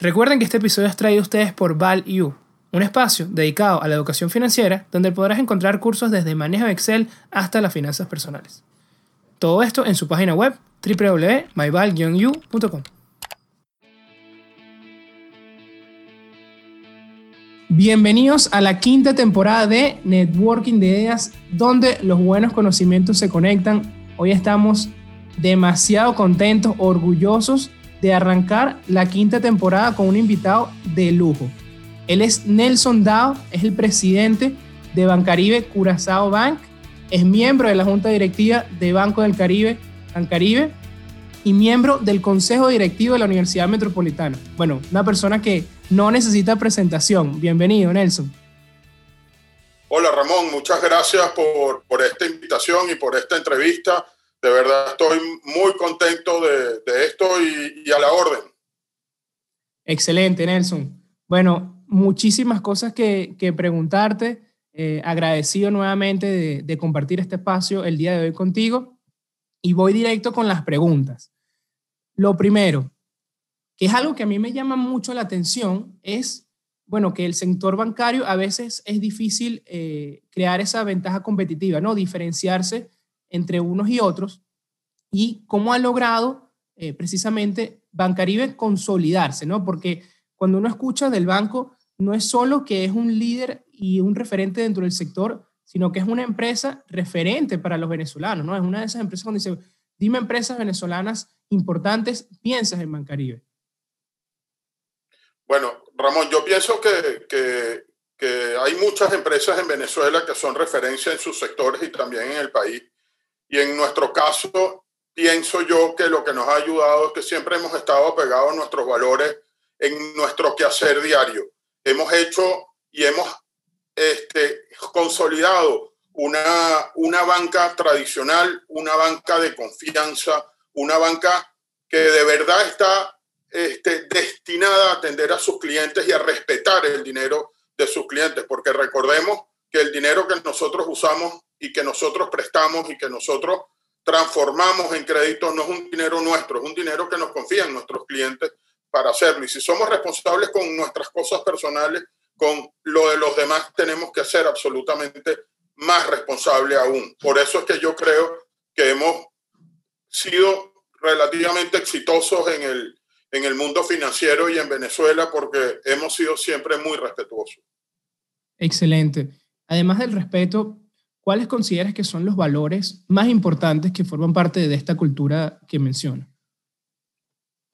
Recuerden que este episodio es traído a ustedes por ValU, un espacio dedicado a la educación financiera donde podrás encontrar cursos desde manejo de Excel hasta las finanzas personales. Todo esto en su página web www.myval-u.com. Bienvenidos a la quinta temporada de Networking de Ideas, donde los buenos conocimientos se conectan. Hoy estamos demasiado contentos, orgullosos de arrancar la quinta temporada con un invitado de lujo. Él es Nelson Dao, es el presidente de Bancaribe Curazao Bank, es miembro de la junta directiva de Banco del Caribe, Bancaribe, y miembro del consejo directivo de la Universidad Metropolitana. Bueno, una persona que no necesita presentación. Bienvenido, Nelson. Hola, Ramón. Muchas gracias por, por esta invitación y por esta entrevista de verdad estoy muy contento de, esto y, a la orden. Excelente, Nelson. Bueno, muchísimas cosas que, preguntarte. Eh, agradecido nuevamente de, compartir este espacio el día de hoy contigo y voy directo con las preguntas. Lo primero, que es algo que a mí me llama mucho la atención, es, bueno, que el sector bancario a veces es difícil eh, crear esa ventaja competitiva, ¿no? Diferenciarse entre unos y otros y cómo ha logrado eh, precisamente Bancaribe consolidarse, ¿no? Porque cuando uno escucha del banco, no es solo que es un líder y un referente dentro del sector, sino que es una empresa referente para los venezolanos, ¿no? Es una de esas empresas donde dice, dime empresas venezolanas importantes, piensas en Bancaribe. Bueno, Ramón, yo pienso que, que, que hay muchas empresas en Venezuela que son referencia en sus sectores y también en el país. Y en nuestro caso, pienso yo que lo que nos ha ayudado es que siempre hemos estado apegados a nuestros valores en nuestro quehacer diario. Hemos hecho y hemos este, consolidado una, una banca tradicional, una banca de confianza, una banca que de verdad está este, destinada a atender a sus clientes y a respetar el dinero de sus clientes, porque recordemos que el dinero que nosotros usamos y que nosotros prestamos y que nosotros transformamos en crédito no es un dinero nuestro, es un dinero que nos confían nuestros clientes para hacerlo. Y si somos responsables con nuestras cosas personales, con lo de los demás tenemos que ser absolutamente más responsable aún. Por eso es que yo creo que hemos sido relativamente exitosos en el, en el mundo financiero y en Venezuela porque hemos sido siempre muy respetuosos. Excelente. Además del respeto, ¿cuáles consideras que son los valores más importantes que forman parte de esta cultura que menciona?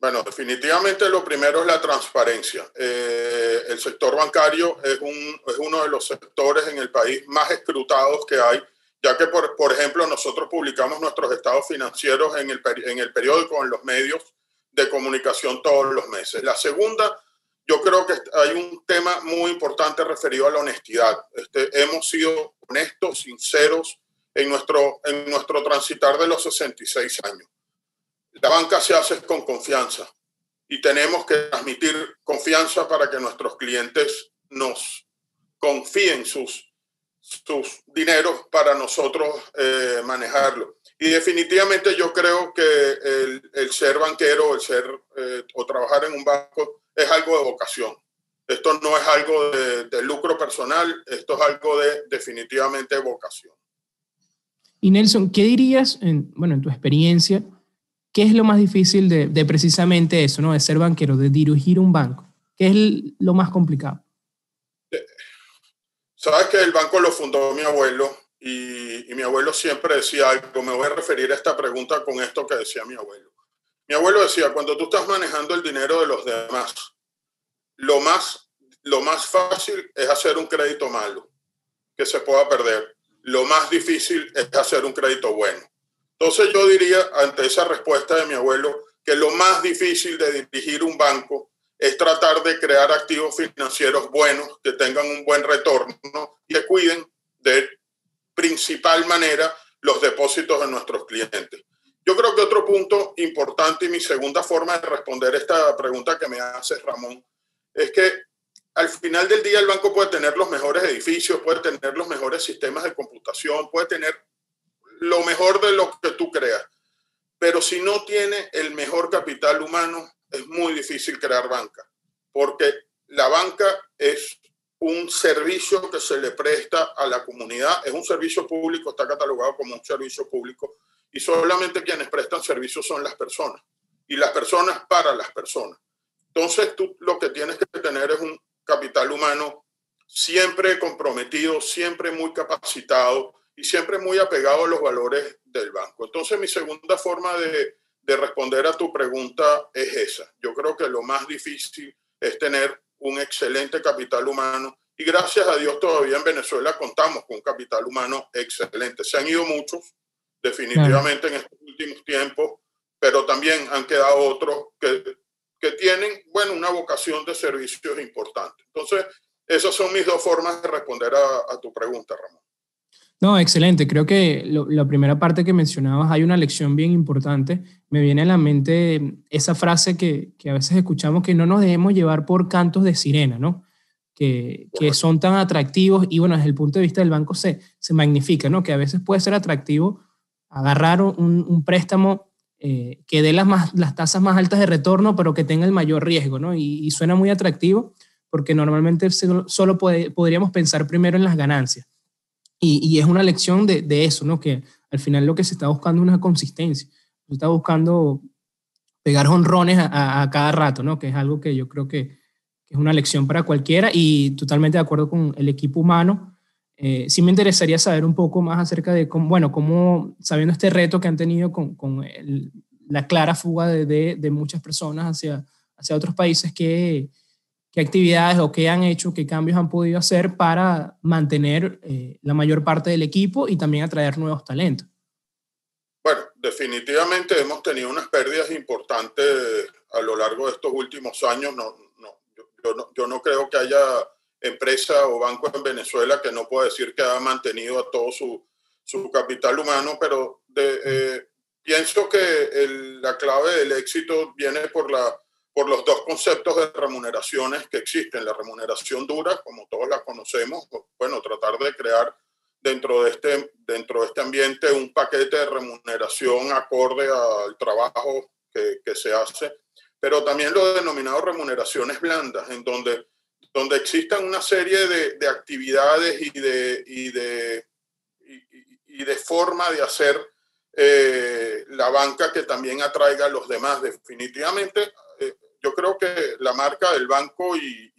Bueno, definitivamente lo primero es la transparencia. Eh, el sector bancario es, un, es, uno de los sectores en el país más escrutados que hay, ya que, por, por ejemplo, nosotros publicamos nuestros estados financieros en el, en el periódico, en los medios de comunicación todos los meses. La segunda yo creo que hay un tema muy importante referido a la honestidad. Este, hemos sido honestos, sinceros en nuestro, en nuestro transitar de los 66 años. La banca se hace con confianza y tenemos que transmitir confianza para que nuestros clientes nos confíen sus, sus dineros para nosotros eh, manejarlo. Y definitivamente yo creo que el, el ser banquero, el ser eh, o trabajar en un banco es algo de vocación. Esto no es algo de, lucro personal, esto es algo de definitivamente vocación. Y Nelson, ¿qué dirías, en, bueno, en tu experiencia, qué es lo más difícil de, precisamente eso, ¿no? de ser banquero, de dirigir un banco? ¿Qué es lo más complicado? Eh, sabes que el banco lo fundó mi abuelo y, y mi abuelo siempre decía algo, me voy a referir a esta pregunta con esto que decía mi abuelo. Mi abuelo decía, cuando tú estás manejando el dinero de los demás, lo más, lo más fácil es hacer un crédito malo, que se pueda perder. Lo más difícil es hacer un crédito bueno. Entonces yo diría, ante esa respuesta de mi abuelo, que lo más difícil de dirigir un banco es tratar de crear activos financieros buenos, que tengan un buen retorno y que cuiden de principal manera los depósitos de nuestros clientes. Yo creo que otro punto importante y mi segunda forma de responder esta pregunta que me hace Ramón es que al final del día el banco puede tener los mejores edificios, puede tener los mejores sistemas de computación, puede tener lo mejor de lo que tú creas, pero si no tiene el mejor capital humano, es muy difícil crear banca. porque la banca es un servicio que se le presta a la comunidad, es un servicio público, está catalogado como un servicio público y solamente quienes prestan servicios son las personas y las personas para las personas. Entonces tú lo que tienes que tener es un capital humano siempre comprometido, siempre muy capacitado y siempre muy apegado a los valores del banco. Entonces mi segunda forma de, de responder a tu pregunta es esa. Yo creo que lo más difícil es tener un excelente capital humano y gracias a Dios todavía en Venezuela contamos con un capital humano excelente. Se han ido muchos, definitivamente en estos últimos tiempos, pero también han quedado otros que, que tienen, bueno, una vocación de servicios importante. Entonces, esas son mis dos formas de responder a, tu pregunta, Ramón. No, excelente. Creo que la primera parte que mencionabas, hay una lección bien importante. Me viene a la mente esa frase que, que a veces escuchamos, que no nos debemos llevar por cantos de sirena, ¿no? Que, que, son tan atractivos y bueno, desde el punto de vista del banco se, se magnifica, ¿no? Que a veces puede ser atractivo agarrar un, préstamo eh, que dé las, más, las tasas más altas de retorno, pero que tenga el mayor riesgo, ¿no? Y, suena muy atractivo porque normalmente solo podríamos pensar primero en las ganancias. Y, es una lección de, eso, ¿no? Que al final lo que se está buscando es una consistencia. Se está buscando pegar honrones a, cada rato, ¿no? Que es algo que yo creo que, es una lección para cualquiera y totalmente de acuerdo con el equipo humano eh, sí me interesaría saber un poco más acerca de cómo, bueno, cómo, sabiendo este reto que han tenido con, con la clara fuga de, de, muchas personas hacia, hacia otros países, ¿qué, qué actividades o qué han hecho, qué cambios han podido hacer para mantener eh, la mayor parte del equipo y también atraer nuevos talentos. Bueno, definitivamente hemos tenido unas pérdidas importantes a lo largo de estos últimos años. No, no, yo, no, yo no creo que haya empresa o banco en Venezuela que no puedo decir que ha mantenido a todo su, su capital humano, pero de, eh, pienso que la clave del éxito viene por, la, por los dos conceptos de remuneraciones que existen. La remuneración dura, como todos la conocemos, bueno, tratar de crear dentro de este, dentro de este ambiente un paquete de remuneración acorde al trabajo que, que se hace, pero también lo denominado remuneraciones blandas, en donde donde existan una serie de, de actividades y de, y de, y, de forma de hacer eh, la banca que también atraiga a los demás. Definitivamente, eh, yo creo que la marca del banco y,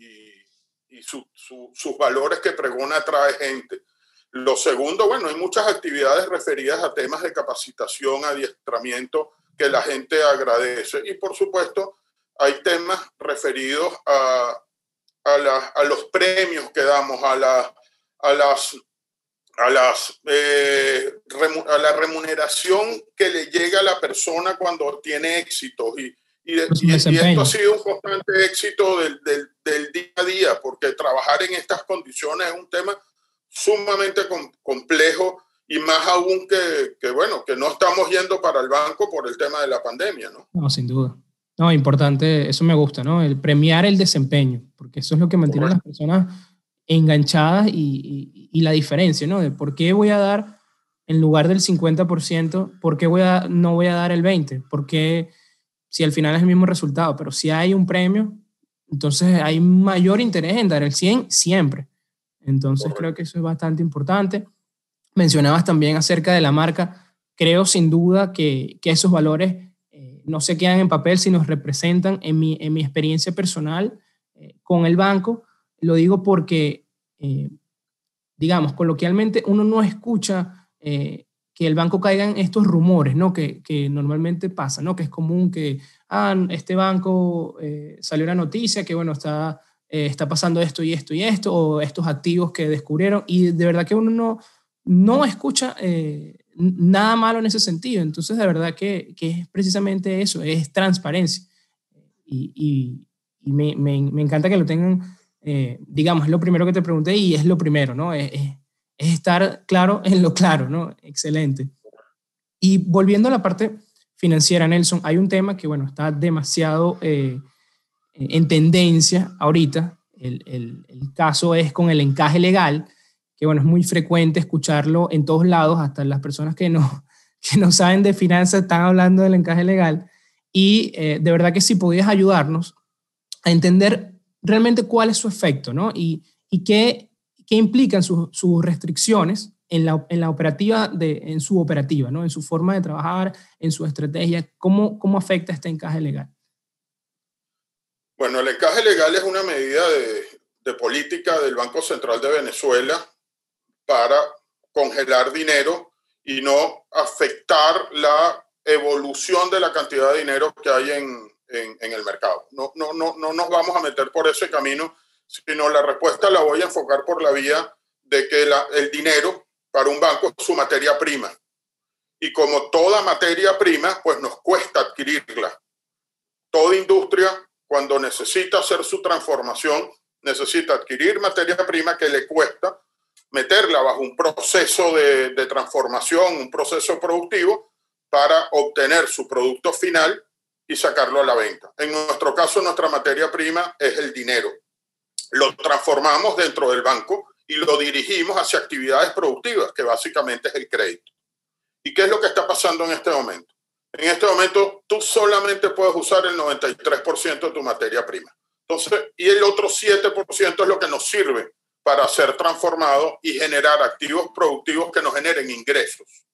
sus valores que pregona atrae gente. Lo segundo, bueno, hay muchas actividades referidas a temas de capacitación, adiestramiento que la gente agradece. Y por supuesto, hay temas referidos a, a, los premios que damos, a, la, a las, a, las, eh, a la remuneración que le llega a la persona cuando tiene éxito. Y, y, esto ha sido un constante éxito del, del, del, día a día, porque trabajar en estas condiciones es un tema sumamente complejo y más aún que, que, bueno, que no estamos yendo para el banco por el tema de la pandemia, ¿no? No, sin duda. No, importante, eso me gusta, ¿no? El premiar el desempeño, porque eso es lo que mantiene a las personas enganchadas y, y, la diferencia, ¿no? De por qué voy a dar en lugar del 50%, por qué voy a, no voy a dar el 20%, porque si al final es el mismo resultado, pero si hay un premio, entonces hay mayor interés en dar el 100 siempre. Entonces creo que eso es bastante importante. Mencionabas también acerca de la marca. Creo sin duda que, que esos valores no se quedan en papel, sino representan en mi, en mi experiencia personal eh, con el banco. Lo digo porque, eh, digamos, coloquialmente uno no escucha eh, que el banco caiga en estos rumores, ¿no? Que, que, normalmente pasa, ¿no? Que es común que, ah, este banco salió una noticia que, bueno, está, está pasando esto y esto y esto, o estos activos que descubrieron, y de verdad que uno no, no escucha nada malo en ese sentido. Entonces, de verdad que, que es precisamente eso, es transparencia. Y, me, me, encanta que lo tengan, eh, digamos, es lo primero que te pregunté y es lo primero, ¿no? Es, es, estar claro en lo claro, ¿no? Excelente. Y volviendo a la parte financiera, Nelson, hay un tema que, bueno, está demasiado eh, en tendencia ahorita. El, el caso es con el encaje legal que bueno, es muy frecuente escucharlo en todos lados, hasta las personas que no, que no saben de finanzas están hablando del encaje legal. Y eh, de verdad que si podías ayudarnos a entender realmente cuál es su efecto, ¿no? Y, y qué, qué implican sus, sus restricciones en la, en la, operativa, de, en su operativa, ¿no? En su forma de trabajar, en su estrategia, ¿cómo, cómo afecta este encaje legal? Bueno, el encaje legal es una medida de, de política del Banco Central de Venezuela para congelar dinero y no afectar la evolución de la cantidad de dinero que hay en, en, el mercado. No, no, no, no nos vamos a meter por ese camino, sino la respuesta la voy a enfocar por la vía de que la, el dinero para un banco es su materia prima. Y como toda materia prima, pues nos cuesta adquirirla. Toda industria, cuando necesita hacer su transformación, necesita adquirir materia prima que le cuesta meterla bajo un proceso de, de transformación, un proceso productivo para obtener su producto final y sacarlo a la venta. En nuestro caso, nuestra materia prima es el dinero. Lo transformamos dentro del banco y lo dirigimos hacia actividades productivas, que básicamente es el crédito. ¿Y qué es lo que está pasando en este momento? En este momento, tú solamente puedes usar el 93% de tu materia prima. Entonces, y el otro 7% es lo que nos sirve para ser transformado y generar activos productivos que nos generen ingresos.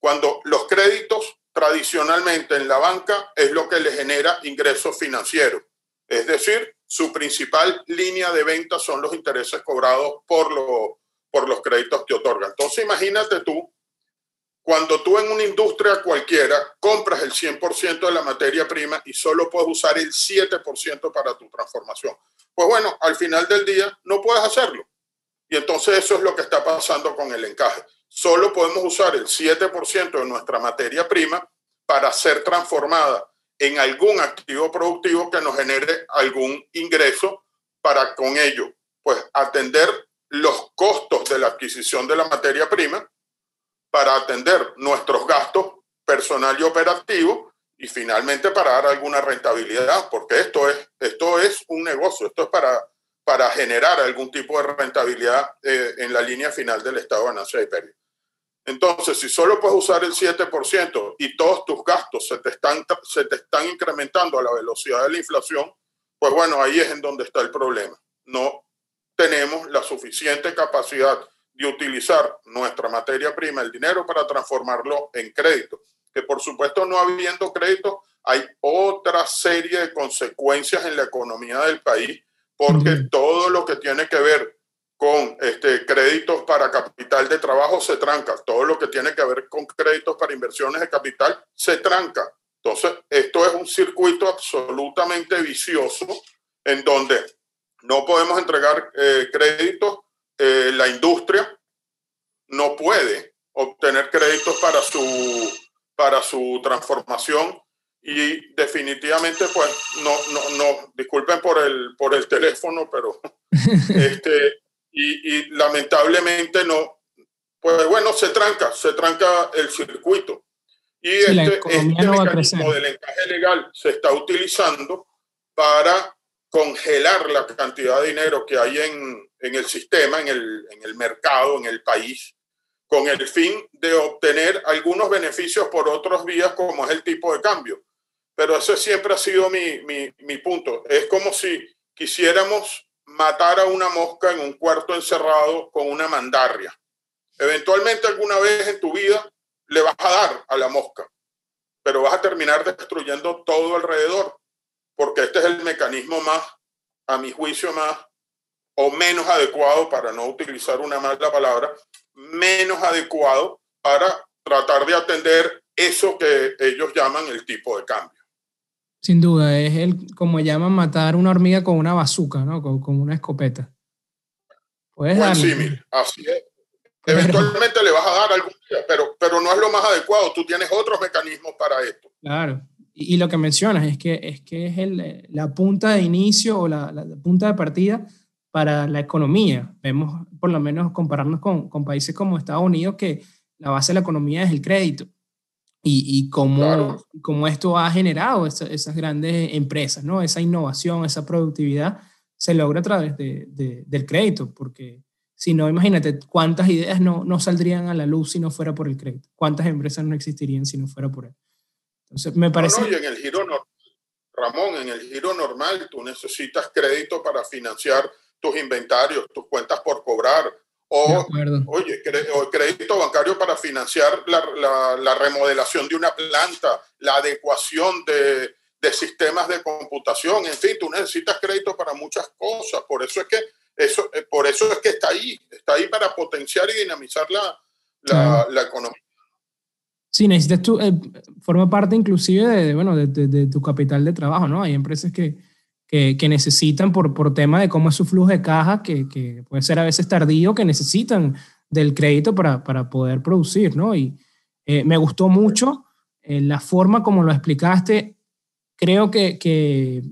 Cuando los créditos tradicionalmente en la banca es lo que le genera ingresos financieros. Es decir, su principal línea de venta son los intereses cobrados por, lo, por los créditos que otorgan. Entonces, imagínate tú, cuando tú en una industria cualquiera compras el 100% de la materia prima y solo puedes usar el 7% para tu transformación. Pues bueno, al final del día no puedes hacerlo. Y entonces eso es lo que está pasando con el encaje solo podemos usar el 7% de nuestra materia prima para ser transformada en algún activo productivo que nos genere algún ingreso para con ello, pues atender los costos de la adquisición de la materia prima, para atender nuestros gastos personal y operativo y finalmente para dar alguna rentabilidad, porque esto es, esto es un negocio, esto es para, para generar algún tipo de rentabilidad eh, en la línea final del estado de ganancia y pérdida. Entonces, si solo puedes usar el 7% y todos tus gastos se te, están, se te están incrementando a la velocidad de la inflación, pues bueno, ahí es en donde está el problema. No tenemos la suficiente capacidad de utilizar nuestra materia prima, el dinero, para transformarlo en crédito. Que por supuesto, no habiendo crédito, hay otra serie de consecuencias en la economía del país, porque todo lo que tiene que ver con este, créditos para capital de trabajo se tranca. Todo lo que tiene que ver con créditos para inversiones de capital se tranca. Entonces, esto es un circuito absolutamente vicioso en donde no podemos entregar eh, créditos. Eh, la industria no puede obtener créditos para su, para su transformación y definitivamente, pues, no, no, no, disculpen por el, por el teléfono, pero este, y, lamentablemente no, pues bueno, se tranca, se tranca el circuito. Y este, este mecanismo del encaje legal se está utilizando para congelar la cantidad de dinero que hay en, en el sistema, en el, en el mercado, en el país, con el fin de obtener algunos beneficios por otras vías, como es el tipo de cambio. Pero ese siempre ha sido mi, mi, mi punto. Es como si quisiéramos matar a una mosca en un cuarto encerrado con una mandarria. Eventualmente alguna vez en tu vida le vas a dar a la mosca, pero vas a terminar destruyendo todo alrededor, porque este es el mecanismo más, a mi juicio, más o menos adecuado, para no utilizar una mala palabra, menos adecuado para tratar de atender eso que ellos llaman el tipo de cambio. Sin duda, es el, como llaman, matar una hormiga con una bazuca, ¿no? Con, con una escopeta. Puedes darle. así es. Eventualmente le vas a dar algún día, pero, pero no es lo más adecuado. Tú tienes otros mecanismos para esto. Claro. Y, lo que mencionas es que es, que es el, la punta de inicio o la, la, punta de partida para la economía. Vemos, por lo menos, compararnos con, con países como Estados Unidos, que la base de la economía es el crédito y, y cómo, cómo, esto ha generado esas grandes empresas, ¿no? Esa innovación, esa productividad se logra a través de, del crédito, porque si no, imagínate cuántas ideas no, no saldrían a la luz si no fuera por el crédito, cuántas empresas no existirían si no fuera por él. Entonces, me parece... No, y en el giro, Ramón, en el giro normal tú necesitas crédito para financiar tus inventarios, tus cuentas por cobrar, o, oye, crédito bancario para financiar la, la, remodelación de una planta, la adecuación de, de, sistemas de computación, en fin, tú necesitas crédito para muchas cosas. Por eso es que, eso, eh, por eso es que está ahí, está ahí para potenciar y dinamizar la, la, la economía. Sí, necesitas tú, eh, forma parte inclusive de, bueno, de, de, tu capital de trabajo, ¿no? Hay empresas que, que, que, necesitan por, por tema de cómo es su flujo de caja, que, que, puede ser a veces tardío, que necesitan del crédito para, para poder producir, ¿no? Y eh, me gustó mucho eh, la forma como lo explicaste. Creo que, que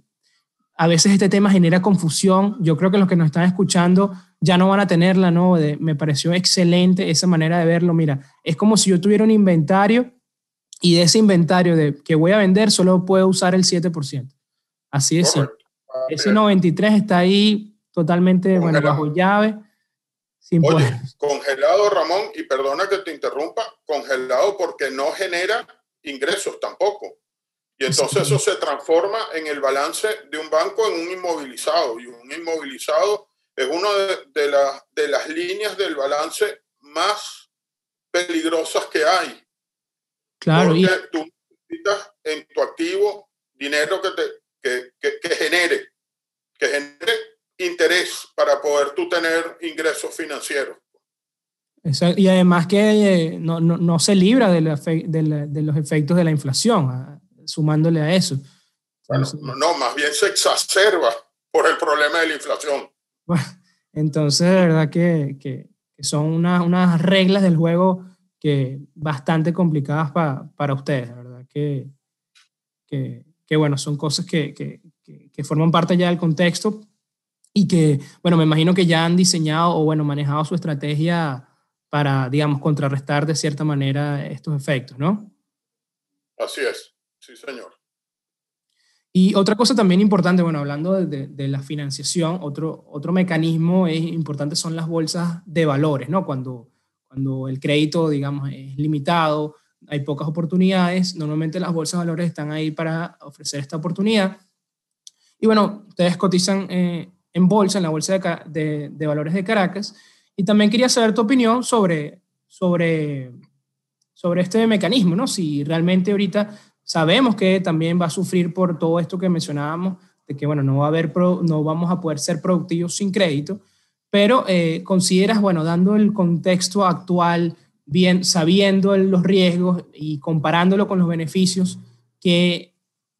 a veces este tema genera confusión. Yo creo que los que nos están escuchando ya no van a tenerla, ¿no? me pareció excelente esa manera de verlo. Mira, es como si yo tuviera un inventario y de ese inventario de que voy a vender solo puedo usar el 7%. Así es. Ese 93 está ahí totalmente, bueno, bajo llave. Sin Oye, congelado, Ramón, y perdona que te interrumpa, congelado porque no genera ingresos tampoco. Y entonces eso se transforma en el balance de un banco en un inmovilizado. Y un inmovilizado es una de, de las líneas del balance más peligrosas que hay. Claro. Porque tú necesitas en tu activo dinero que, te, que, que, genere, que genere interés para poder tú tener ingresos financieros. Y además que eh, no, no, no, se libra de, de, de, los efectos de la inflación, ah, sumándole a eso. Bueno, no, más bien se exacerba por el problema de la inflación. entonces, de verdad que, que, son unas, unas, reglas del juego que bastante complicadas para ustedes, verdad que, que, que, bueno, son cosas que, que, forman parte ya del contexto y que, bueno, me imagino que ya han diseñado o, bueno, manejado su estrategia para, digamos, contrarrestar de cierta manera estos efectos, ¿no? Así es, sí, señor. Y otra cosa también importante, bueno, hablando de, de, la financiación, otro, otro mecanismo es importante son las bolsas de valores, ¿no? Cuando, cuando el crédito, digamos, es limitado, hay pocas oportunidades, normalmente las bolsas de valores están ahí para ofrecer esta oportunidad. Y bueno, ustedes cotizan eh, en bolsa, en la Bolsa de, de, Valores de Caracas, y también quería saber tu opinión sobre, sobre, sobre este mecanismo, ¿no? Si realmente ahorita Sabemos que también va a sufrir por todo esto que mencionábamos, de que, bueno, no, va a haber no vamos a poder ser productivos sin crédito, pero eh, consideras, bueno, dando el contexto actual, bien, sabiendo los riesgos y comparándolo con los beneficios, que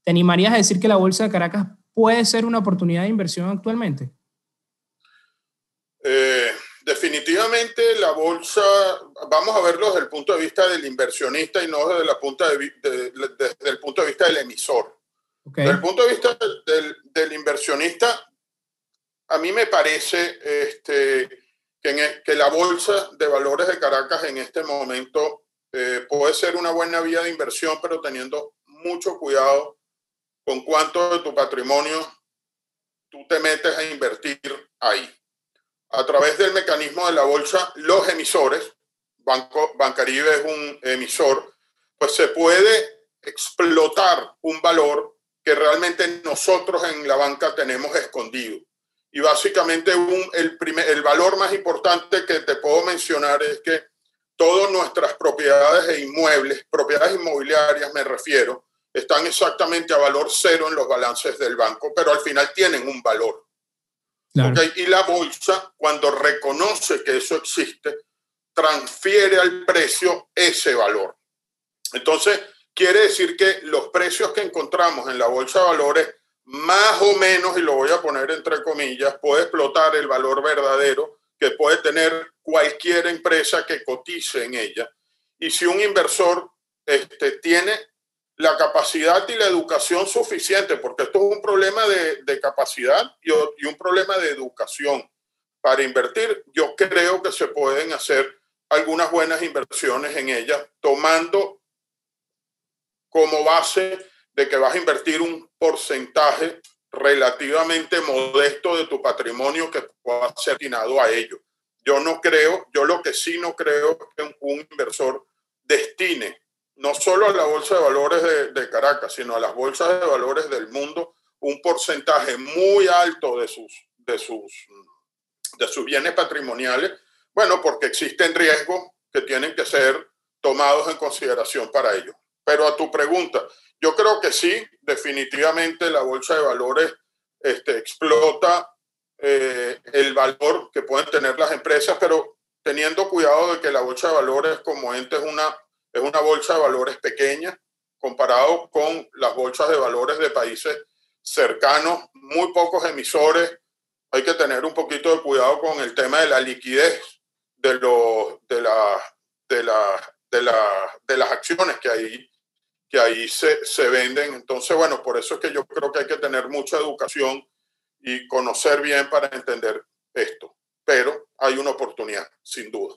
te animarías a decir que la Bolsa de Caracas puede ser una oportunidad de inversión actualmente? Eh, definitivamente la bolsa, vamos a verlo desde el punto de vista del inversionista y no desde, la punta de, desde el punto de vista del emisor. Desde el punto de vista del, del, inversionista, a mí me parece este, que, e, que, la bolsa de valores de Caracas en este momento eh, puede ser una buena vía de inversión, pero teniendo mucho cuidado con cuánto de tu patrimonio tú te metes a invertir ahí a través del mecanismo de la bolsa, los emisores, Banco, Bancaribe es un emisor, pues se puede explotar un valor que realmente nosotros en la banca tenemos escondido. Y básicamente un, el, primer, el valor más importante que te puedo mencionar es que todas nuestras propiedades e inmuebles, propiedades inmobiliarias me refiero, están exactamente a valor cero en los balances del banco, pero al final tienen un valor. Y la bolsa, cuando reconoce que eso existe, transfiere al precio ese valor. Entonces, quiere decir que los precios que encontramos en la bolsa de valores, más o menos, y lo voy a poner entre comillas, puede explotar el valor verdadero que puede tener cualquier empresa que cotice en ella. Y si un inversor este, tiene la capacidad y la educación suficiente, porque esto es un problema de, de capacidad y, y, un problema de educación. Para invertir, yo creo que se pueden hacer algunas buenas inversiones en ella, tomando como base de que vas a invertir un porcentaje relativamente modesto de tu patrimonio que pueda ser destinado a ello. Yo no creo, yo lo que sí no creo es que un inversor destine no solo a la Bolsa de Valores de, de Caracas, sino a las bolsas de valores del mundo, un porcentaje muy alto de sus, de sus, de sus bienes patrimoniales, bueno, porque existen riesgos que tienen que ser tomados en consideración para ello. Pero a tu pregunta, yo creo que sí, definitivamente la bolsa de valores este, explota eh, el valor que pueden tener las empresas, pero teniendo cuidado de que la bolsa de valores como ente es una, es una bolsa de valores pequeña comparado con las bolsas de valores de países cercanos, muy pocos emisores. Hay que tener un poquito de cuidado con el tema de la liquidez de, los, de, la, de, la, de, la, de las acciones que ahí, que ahí se, se venden. Entonces, bueno, por eso es que yo creo que hay que tener mucha educación y conocer bien para entender esto. Pero hay una oportunidad, sin duda.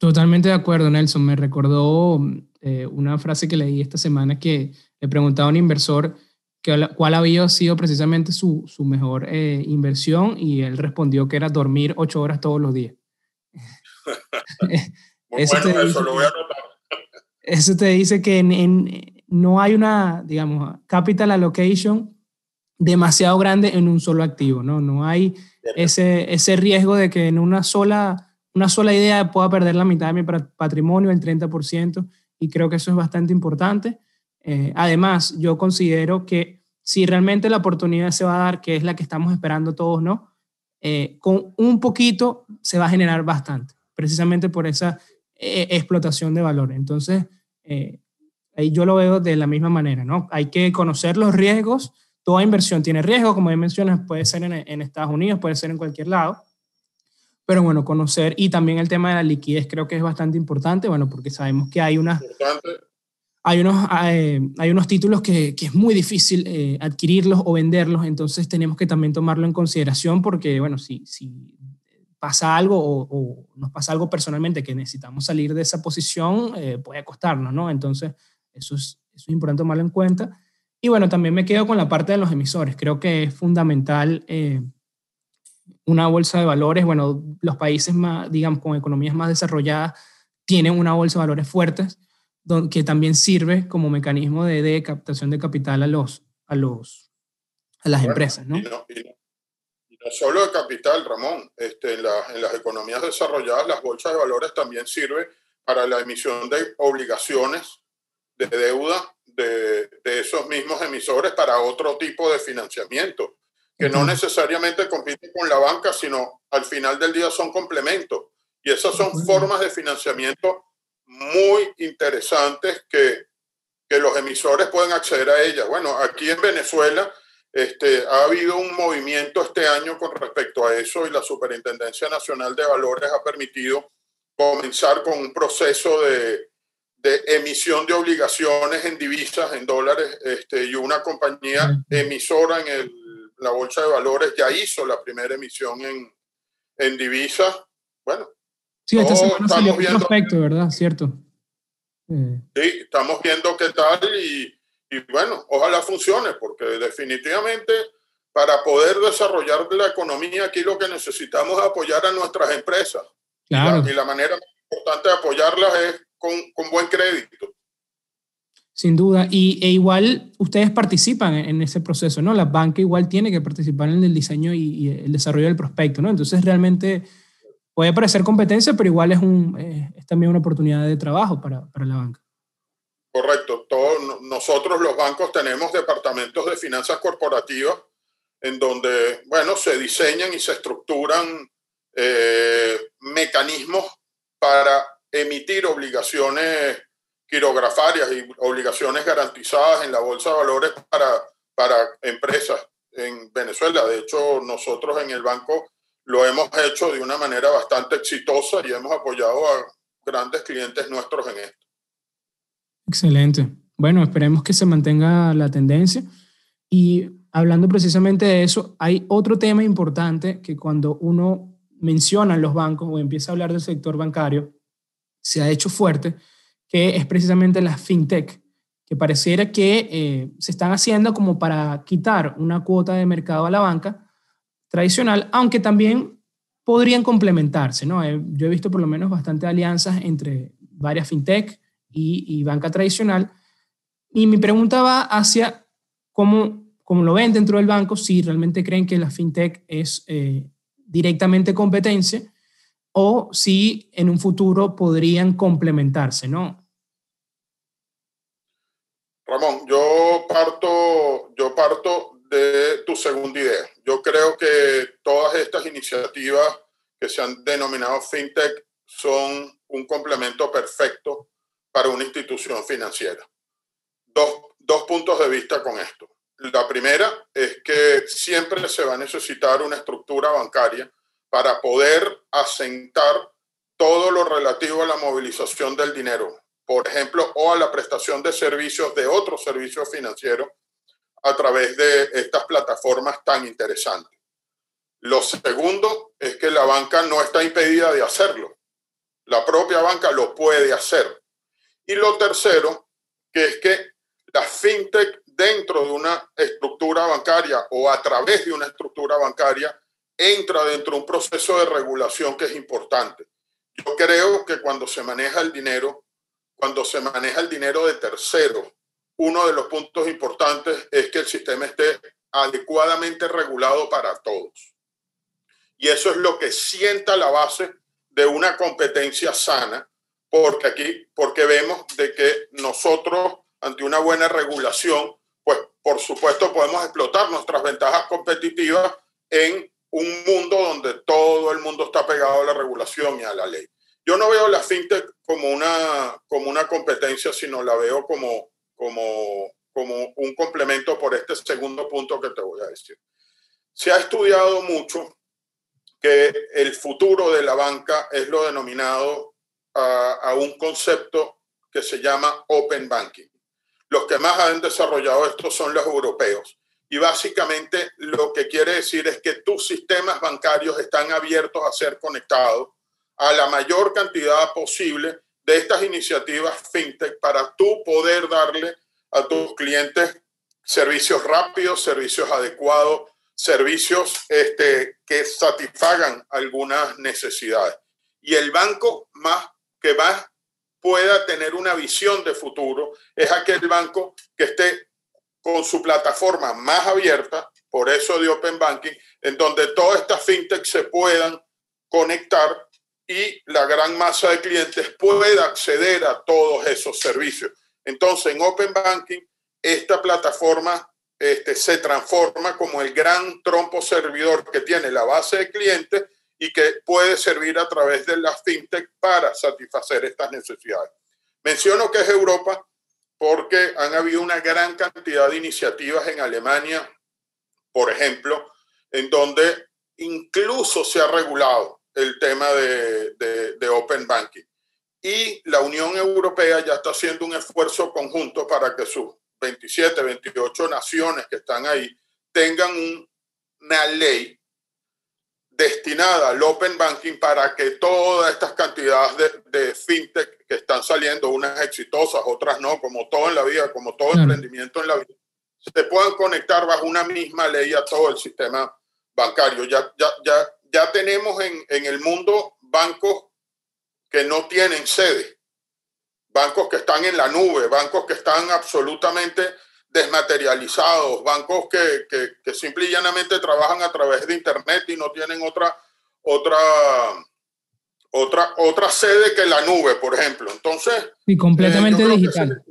Totalmente de acuerdo, Nelson. Me recordó eh, una frase que leí esta semana que le preguntaba a un inversor que, cuál había sido precisamente su, su mejor eh, inversión y él respondió que era dormir ocho horas todos los días. eso, bueno, eso lo voy a anotar. eso te dice que en, no hay una, digamos, capital allocation demasiado grande en un solo activo, ¿no? No hay ese, ese riesgo de que en una sola, una sola idea pueda perder la mitad de mi patrimonio, el 30%, y creo que eso es bastante importante. Eh, además, yo considero que si realmente la oportunidad se va a dar, que es la que estamos esperando todos, ¿no? Eh, con un poquito se va a generar bastante, precisamente por esa eh, explotación de valor. Entonces, ahí yo lo veo de la misma manera, ¿no? Hay que conocer los riesgos. Toda inversión tiene riesgo, como mencionas, puede ser en Estados Unidos, puede ser en cualquier lado. Pero bueno, conocer y también el tema de la liquidez creo que es bastante importante, bueno, porque sabemos que hay una hay unos, eh, hay unos títulos que, que, es muy difícil eh, adquirirlos o venderlos, entonces tenemos que también tomarlo en consideración porque, bueno, si, si pasa algo o, nos pasa algo personalmente que necesitamos salir de esa posición, eh, puede costarnos, ¿no? Entonces, eso es, eso es importante tomarlo en cuenta. Y bueno, también me quedo con la parte de los emisores. Creo que es fundamental una bolsa de valores. Bueno, los países más, digamos, con economías más desarrolladas tienen una bolsa de valores fuertes que también sirve como mecanismo de, captación de capital a, los, a, los, a las empresas. ¿no? Y no, solo de capital, Ramón. Este, en, en, las economías desarrolladas, las bolsas de valores también sirven para la emisión de obligaciones de deuda de, de esos mismos emisores para otro tipo de financiamiento, que no necesariamente compiten con la banca, sino al final del día son complementos. Y esas son formas de financiamiento muy interesantes que, que los emisores pueden acceder a ellas. Bueno, aquí en Venezuela este, ha habido un movimiento este año con respecto a eso y la Superintendencia Nacional de Valores ha permitido comenzar con un proceso de, de emisión de obligaciones en divisas, en dólares, este, y una compañía emisora en el, la Bolsa de Valores ya hizo la primera emisión en, en divisas. Bueno, Sí, esta semana salió un prospecto, ¿verdad? Cierto. Eh. Sí, estamos viendo qué tal y, y, bueno, ojalá funcione, porque definitivamente para poder desarrollar la economía aquí lo que necesitamos es apoyar a nuestras empresas. Claro. Y la, manera más importante de apoyarlas es con, con buen crédito. Sin duda. Y e igual ustedes participan en ese proceso, ¿no? La banca igual tiene que participar en el diseño y, el desarrollo del prospecto, ¿no? Entonces realmente puede parecer competencia, pero igual es, un, eh, es también una oportunidad de trabajo para, para la banca. Correcto. Todos, nosotros los bancos tenemos departamentos de finanzas corporativas en donde, bueno, se diseñan y se estructuran eh, mecanismos para emitir obligaciones quirografarias y obligaciones garantizadas en la bolsa de valores para, para empresas en Venezuela. De hecho, nosotros en el banco lo hemos hecho de una manera bastante exitosa y hemos apoyado a grandes clientes nuestros en esto. Excelente. Bueno, esperemos que se mantenga la tendencia. Y hablando precisamente de eso, hay otro tema importante que cuando uno menciona los bancos o empieza a hablar del sector bancario, se ha hecho fuerte, que es precisamente la fintech, que pareciera que eh, se están haciendo como para quitar una cuota de mercado a la banca, tradicional, aunque también podrían complementarse, ¿no? Yo he visto por lo menos bastante alianzas entre varias fintech, y, banca tradicional. Y mi pregunta va hacia cómo, cómo, lo ven dentro del banco, si realmente creen que la fintech es eh, directamente competencia o si en un futuro podrían complementarse, ¿no? Ramón, yo parto, yo parto de tu segunda idea. Yo creo que todas estas iniciativas que se han denominado fintech son un complemento perfecto para una institución financiera. Dos, dos puntos de vista con esto. La primera es que siempre se va a necesitar una estructura bancaria para poder asentar todo lo relativo a la movilización del dinero, por ejemplo, o a la prestación de servicios de otros servicios financieros a través de estas plataformas tan interesantes. Lo segundo es que la banca no está impedida de hacerlo. La propia banca lo puede hacer. Y lo tercero, que es que la fintech dentro de una estructura bancaria o a través de una estructura bancaria entra dentro de un proceso de regulación que es importante. Yo creo que cuando se maneja el dinero, cuando se maneja el dinero de terceros, uno de los puntos importantes es que el sistema esté adecuadamente regulado para todos. Y eso es lo que sienta la base de una competencia sana, porque aquí, porque vemos de que nosotros, ante una buena regulación, pues por supuesto podemos explotar nuestras ventajas competitivas en un mundo donde todo el mundo está pegado a la regulación y a la ley. Yo no veo la fintech como una, como una competencia, sino la veo como, como, como un complemento por este segundo punto que te voy a decir. Se ha estudiado mucho que el futuro de la banca es lo denominado a, a un concepto que se llama Open Banking. Los que más han desarrollado esto son los europeos y básicamente lo que quiere decir es que tus sistemas bancarios están abiertos a ser conectados a la mayor cantidad posible de estas iniciativas fintech para tú poder darle a tus clientes servicios rápidos, servicios adecuados, servicios este, que satisfagan algunas necesidades. Y el banco más que más pueda tener una visión de futuro es aquel banco que esté con su plataforma más abierta, por eso de Open Banking, en donde todas estas fintechs se puedan conectar y la gran masa de clientes pueda acceder a todos esos servicios. Entonces, en Open Banking, esta plataforma este, se transforma como el gran trompo servidor que tiene la base de clientes y que puede servir a través de las fintech para satisfacer estas necesidades. Menciono que es Europa porque han habido una gran cantidad de iniciativas en Alemania, por ejemplo, en donde incluso se ha regulado el tema de, de, Open Banking. Y la Unión Europea ya está haciendo un esfuerzo conjunto para que sus 27, 28 naciones que están ahí tengan una ley destinada al Open Banking para que todas estas cantidades de, de, fintech que están saliendo, unas exitosas, otras no, como todo en la vida, como todo emprendimiento en la vida, se puedan conectar bajo una misma ley a todo el sistema bancario. Ya, ya, ya, ya tenemos en, en el mundo bancos que no tienen sede, bancos que están en la nube, bancos que están absolutamente desmaterializados, bancos que, que, que simple y llanamente trabajan a través de Internet y no tienen otra, otra, otra, otra sede que la nube, por ejemplo. Entonces, y completamente eh, digital.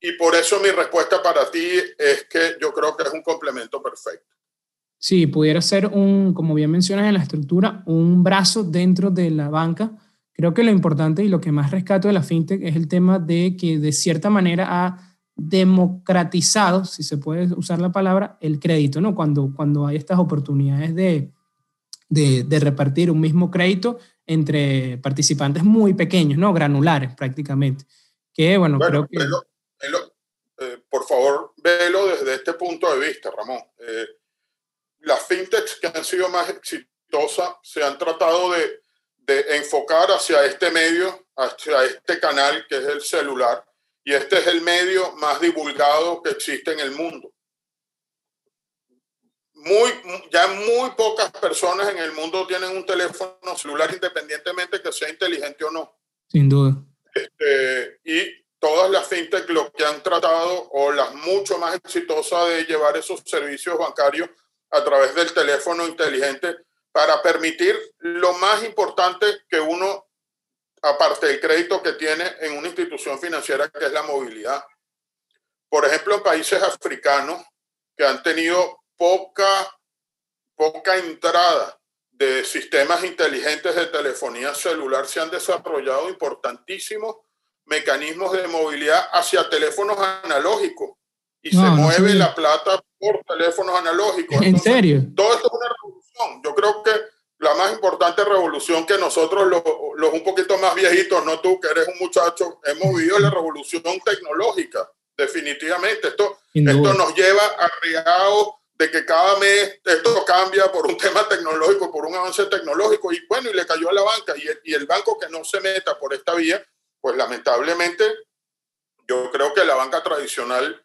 y por eso mi respuesta para ti es que yo creo que es un complemento perfecto. Sí, pudiera ser un, como bien mencionas en la estructura, un brazo dentro de la banca. Creo que lo importante y lo que más rescato de la fintech es el tema de que de cierta manera ha democratizado, si se puede usar la palabra, el crédito, ¿no? Cuando, cuando hay estas oportunidades de, de, repartir un mismo crédito entre participantes muy pequeños, ¿no? Granulares prácticamente. Que, bueno, creo que... Eh, por favor, velo desde este punto de vista, Ramón. Eh, las fintechs que han sido más exitosas se han tratado de, de enfocar hacia este medio, hacia este canal que es el celular, y este es el medio más divulgado que existe en el mundo. Muy, ya muy pocas personas en el mundo tienen un teléfono celular independientemente que sea inteligente o no. Sin duda. Este, y todas las fintech lo que han tratado, o las mucho más exitosas de llevar esos servicios bancarios a través del teléfono inteligente para permitir lo más importante que uno, aparte del crédito que tiene en una institución financiera, que es la movilidad. Por ejemplo, en países africanos que han tenido poca, poca entrada de sistemas inteligentes de telefonía celular, se han desarrollado importantísimos mecanismos de movilidad hacia teléfonos analógicos y se mueve la plata por teléfonos analógicos. ¿En serio? Todo esto es una revolución. Yo creo que la más importante revolución que nosotros, los, los un poquito más viejitos, no tú, que eres un muchacho, hemos vivido la revolución tecnológica, definitivamente. Esto, esto nos lleva a riados de que cada mes esto cambia por un tema tecnológico, por un avance tecnológico, y bueno, y le cayó a la banca, y y el banco que no se meta por esta vía, pues lamentablemente yo creo que la banca tradicional,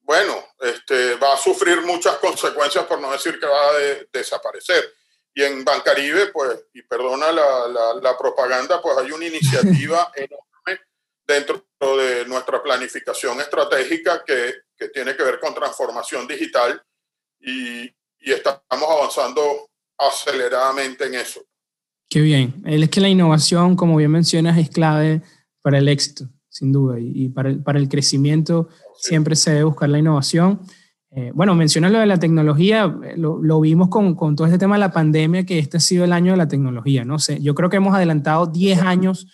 bueno, este, va a sufrir muchas consecuencias, por no decir que va a desaparecer. Y en Bancaribe, pues, y perdona la, la, propaganda, pues hay una iniciativa enorme dentro de nuestra planificación estratégica que, que tiene que ver con transformación digital y, y estamos avanzando aceleradamente en eso. Qué bien. Es que la innovación, como bien mencionas, es clave para el éxito, sin duda, y, para, el, para el crecimiento siempre se debe buscar la innovación. Eh, bueno, mencionas lo de la tecnología, eh, lo, lo vimos con, con, todo este tema de la pandemia, que este ha sido el año de la tecnología, no sé, yo creo que hemos adelantado 10 años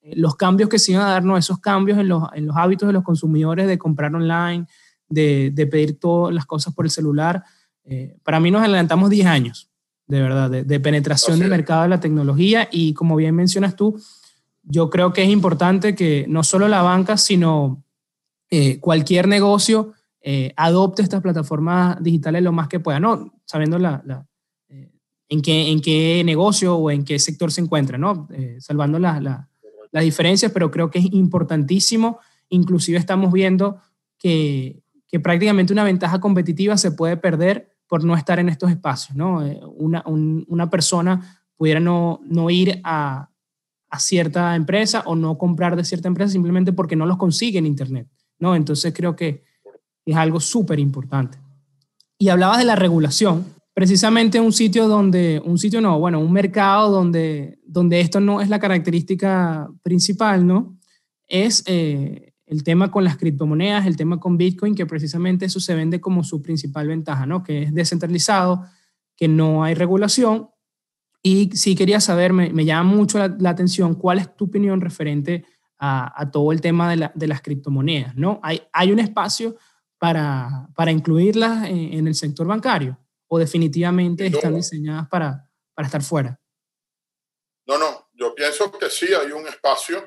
eh, los cambios que se iban a darnos, esos cambios en los, en los hábitos de los consumidores de comprar online, de, de pedir todas las cosas por el celular. para mí nos adelantamos 10 años, de verdad, de, de penetración del mercado de la tecnología y como bien mencionas tú, yo creo que es importante que no solo la banca, sino cualquier negocio eh, adopte estas plataformas digitales lo más que pueda, ¿no? Sabiendo la, eh, en, qué, en qué negocio o en qué sector se encuentra, ¿no? salvando las diferencias, pero creo que es importantísimo. Inclusive estamos viendo que, que prácticamente una ventaja competitiva se puede perder por no estar en estos espacios, ¿no? Eh, una, una persona pudiera no, no ir a, a, cierta empresa o no comprar de cierta empresa simplemente porque no los consigue en Internet, ¿no? Entonces creo que es algo súper importante. Y hablabas de la regulación, precisamente un sitio donde, un sitio no, bueno, un mercado donde, donde esto no es la característica principal, ¿no? Es eh, el tema con las criptomonedas, el tema con Bitcoin, que precisamente eso se vende como su principal ventaja, ¿no? Que es descentralizado, que no hay regulación. Y sí quería saber, me, llama mucho la, atención, ¿cuál es tu opinión referente a, todo el tema de, las criptomonedas, ¿no? ¿Hay, hay un espacio para, para incluirlas en, el sector bancario o definitivamente están diseñadas para, para estar fuera? No, no, yo pienso que sí hay un espacio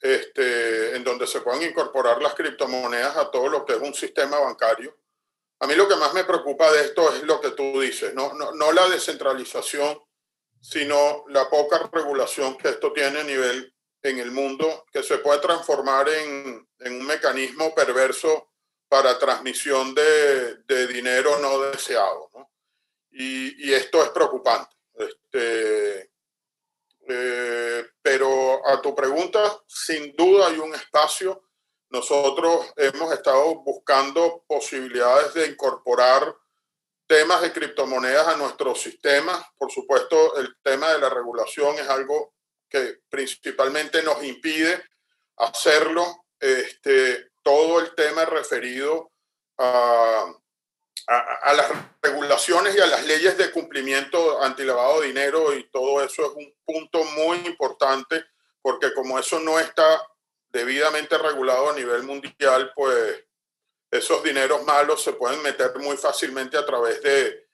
este, en donde se puedan incorporar las criptomonedas a todo lo que es un sistema bancario. A mí lo que más me preocupa de esto es lo que tú dices, no, no, no la descentralización, sino la poca regulación que esto tiene a nivel en el mundo, que se puede transformar en, en un mecanismo perverso para transmisión de, de dinero no deseado. ¿no? Y, y, esto es preocupante. Este, eh, pero a tu pregunta, sin duda hay un espacio. Nosotros hemos estado buscando posibilidades de incorporar temas de criptomonedas a nuestro sistema. Por supuesto, el tema de la regulación es algo que principalmente nos impide hacerlo. Este, todo el tema referido a, a, las regulaciones y a las leyes de cumplimiento antilavado de dinero y todo eso es un punto muy importante porque como eso no está debidamente regulado a nivel mundial, pues esos dineros malos se pueden meter muy fácilmente a través de,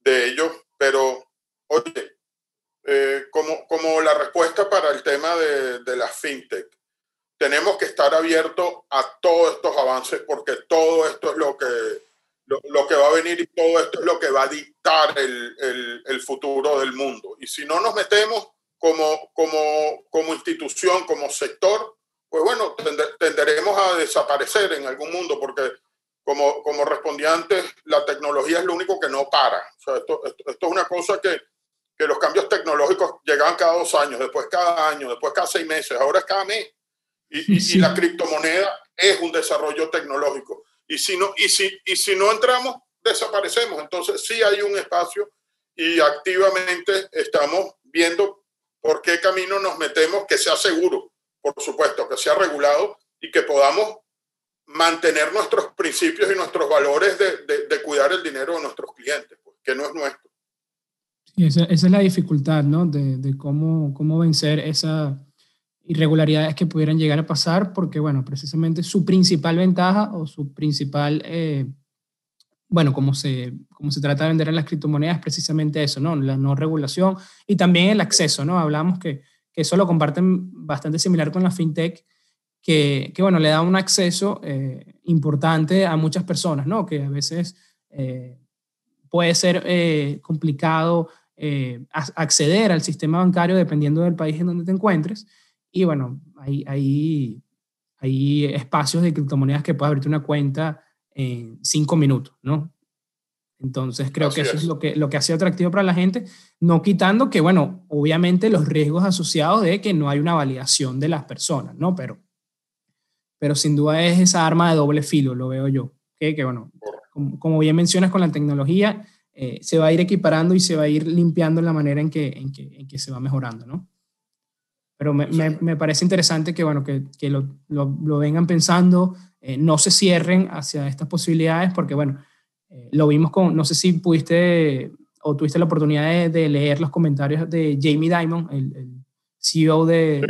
de ellos. Pero, oye, eh, como, como la respuesta para el tema de, de la fintech, tenemos que estar abiertos a todos estos avances porque todo esto es lo que lo, que va a venir y todo esto es lo que va a dictar el, el, el futuro del mundo. Y si no nos metemos como, como, como institución, como sector, pues bueno, tenderemos a desaparecer en algún mundo porque como, como respondí antes, la tecnología es lo único que no para. O sea, esto, esto, esto, es una cosa que, que los cambios tecnológicos llegan cada dos años, después cada año, después cada seis meses, ahora es cada mes. Y, la criptomoneda es un desarrollo tecnológico. Y si, no, y, si, y si no entramos, desaparecemos. Entonces sí hay un espacio y activamente estamos viendo por qué camino nos metemos, que sea seguro, por supuesto, que sea regulado y que podamos mantener nuestros principios y nuestros valores de, de, cuidar el dinero de nuestros clientes, pues, que no es nuestro. esa, esa, es la dificultad, ¿no? De, de, cómo, cómo vencer esas irregularidades que pudieran llegar a pasar, porque, bueno, precisamente su principal ventaja o su principal, eh, bueno, como se, como se trata de vender en las criptomonedas, es precisamente eso, ¿no? La no regulación y también el acceso, ¿no? Hablamos que, que eso lo comparten bastante similar con la fintech, que, bueno, le da un acceso eh, importante a muchas personas, ¿no? Que a veces eh, puede ser eh, complicado acceder al sistema bancario dependiendo del país en donde te encuentres. Y bueno, hay, hay, hay espacios de criptomonedas que puedes abrirte una cuenta en cinco minutos, ¿no? Entonces creo que eso es. lo que, lo que hace atractivo para la gente, no quitando que, bueno, obviamente los riesgos asociados de que no hay una validación de las personas, ¿no? Pero pero sin duda es esa arma de doble filo, lo veo yo. Que, que bueno, como, bien mencionas con la tecnología, eh, se va a ir equiparando y se va a ir limpiando la manera en que, en que, en que se va mejorando, ¿no? Pero me, me, parece interesante que, bueno, que, que lo, lo, vengan pensando, eh, no se cierren hacia estas posibilidades, porque, bueno, eh, lo vimos con, no sé si pudiste o tuviste la oportunidad de, leer los comentarios de Jamie Dimon, el, el CEO de,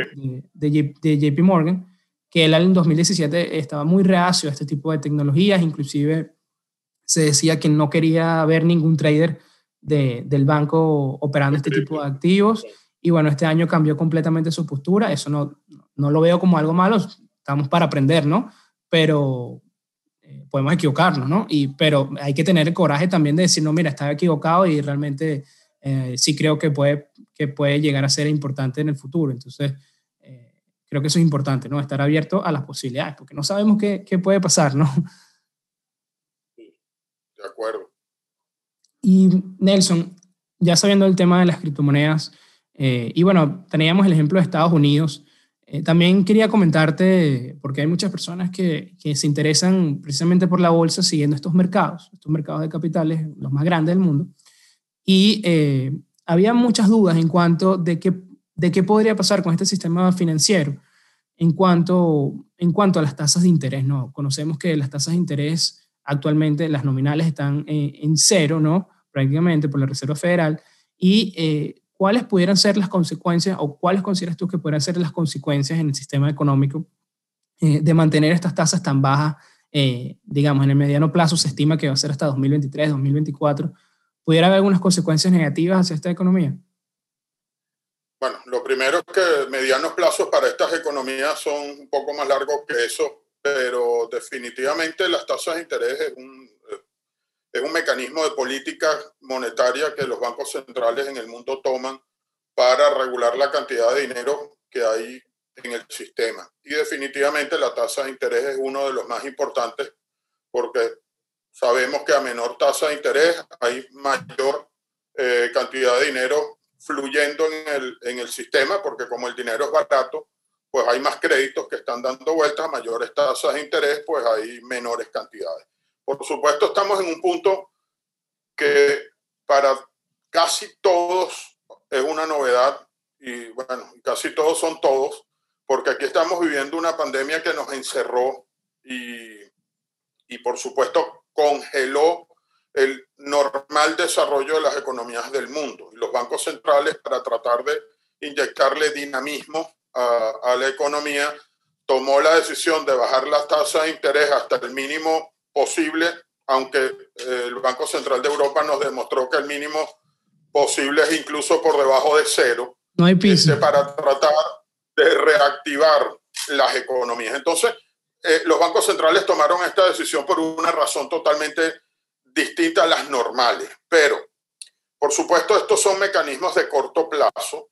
de, de, JP Morgan, que él en 2017 estaba muy reacio a este tipo de tecnologías, inclusive se decía que no quería ver ningún trader de, del banco operando este tipo de activos. Y bueno, este año cambió completamente su postura. Eso no, no lo veo como algo malo. Estamos para aprender, ¿no? Pero eh, podemos equivocarnos, ¿no? Y, pero hay que tener el coraje también de decir, no, mira, estaba equivocado y realmente eh, sí creo que puede, que puede llegar a ser importante en el futuro. Entonces, creo que eso es importante, ¿no? Estar abierto a las posibilidades, porque no sabemos qué, qué puede pasar, ¿no? De acuerdo. Y Nelson, ya sabiendo el tema de las criptomonedas, eh, y bueno, teníamos el ejemplo de Estados Unidos, eh, también quería comentarte, porque hay muchas personas que, se interesan precisamente por la bolsa siguiendo estos mercados, estos mercados de capitales, los más grandes del mundo, y eh, había muchas dudas en cuanto de qué de qué podría pasar con este sistema financiero en cuanto, en cuanto a las tasas de interés. ¿no? Conocemos que las tasas de interés actualmente, las nominales están en, cero, ¿no? prácticamente por la Reserva Federal. ¿Y eh, cuáles pudieran ser las consecuencias o cuáles consideras tú que pudieran ser las consecuencias en el sistema económico eh, de mantener estas tasas tan bajas? Eh, digamos, en el mediano plazo se estima que va a ser hasta 2023, 2024. ¿Pudiera haber algunas consecuencias negativas hacia esta economía? Bueno, lo primero es que medianos plazos para estas economías son un poco más largos que eso, pero definitivamente las tasas de interés es un, es un mecanismo de política monetaria que los bancos centrales en el mundo toman para regular la cantidad de dinero que hay en el sistema. Y definitivamente la tasa de interés es uno de los más importantes porque sabemos que a menor tasa de interés hay mayor eh, cantidad de dinero fluyendo en el, en el sistema, porque como el dinero es barato, pues hay más créditos que están dando vueltas, mayores tasas de interés, pues hay menores cantidades. Por supuesto, estamos en un punto que para casi todos es una novedad y bueno, casi todos son todos, porque aquí estamos viviendo una pandemia que nos encerró y, y por supuesto congeló el normal desarrollo de las economías del mundo. Y los bancos centrales, para tratar de inyectarle dinamismo a, la economía, tomó la decisión de bajar la tasa de interés hasta el mínimo posible, aunque eh, el Banco Central de Europa nos demostró que el mínimo posible es incluso por debajo de cero. No hay piso. Este, para tratar de reactivar las economías. Entonces, eh, los bancos centrales tomaron esta decisión por una razón totalmente distintas a las normales. Pero, por supuesto, estos son mecanismos de corto plazo.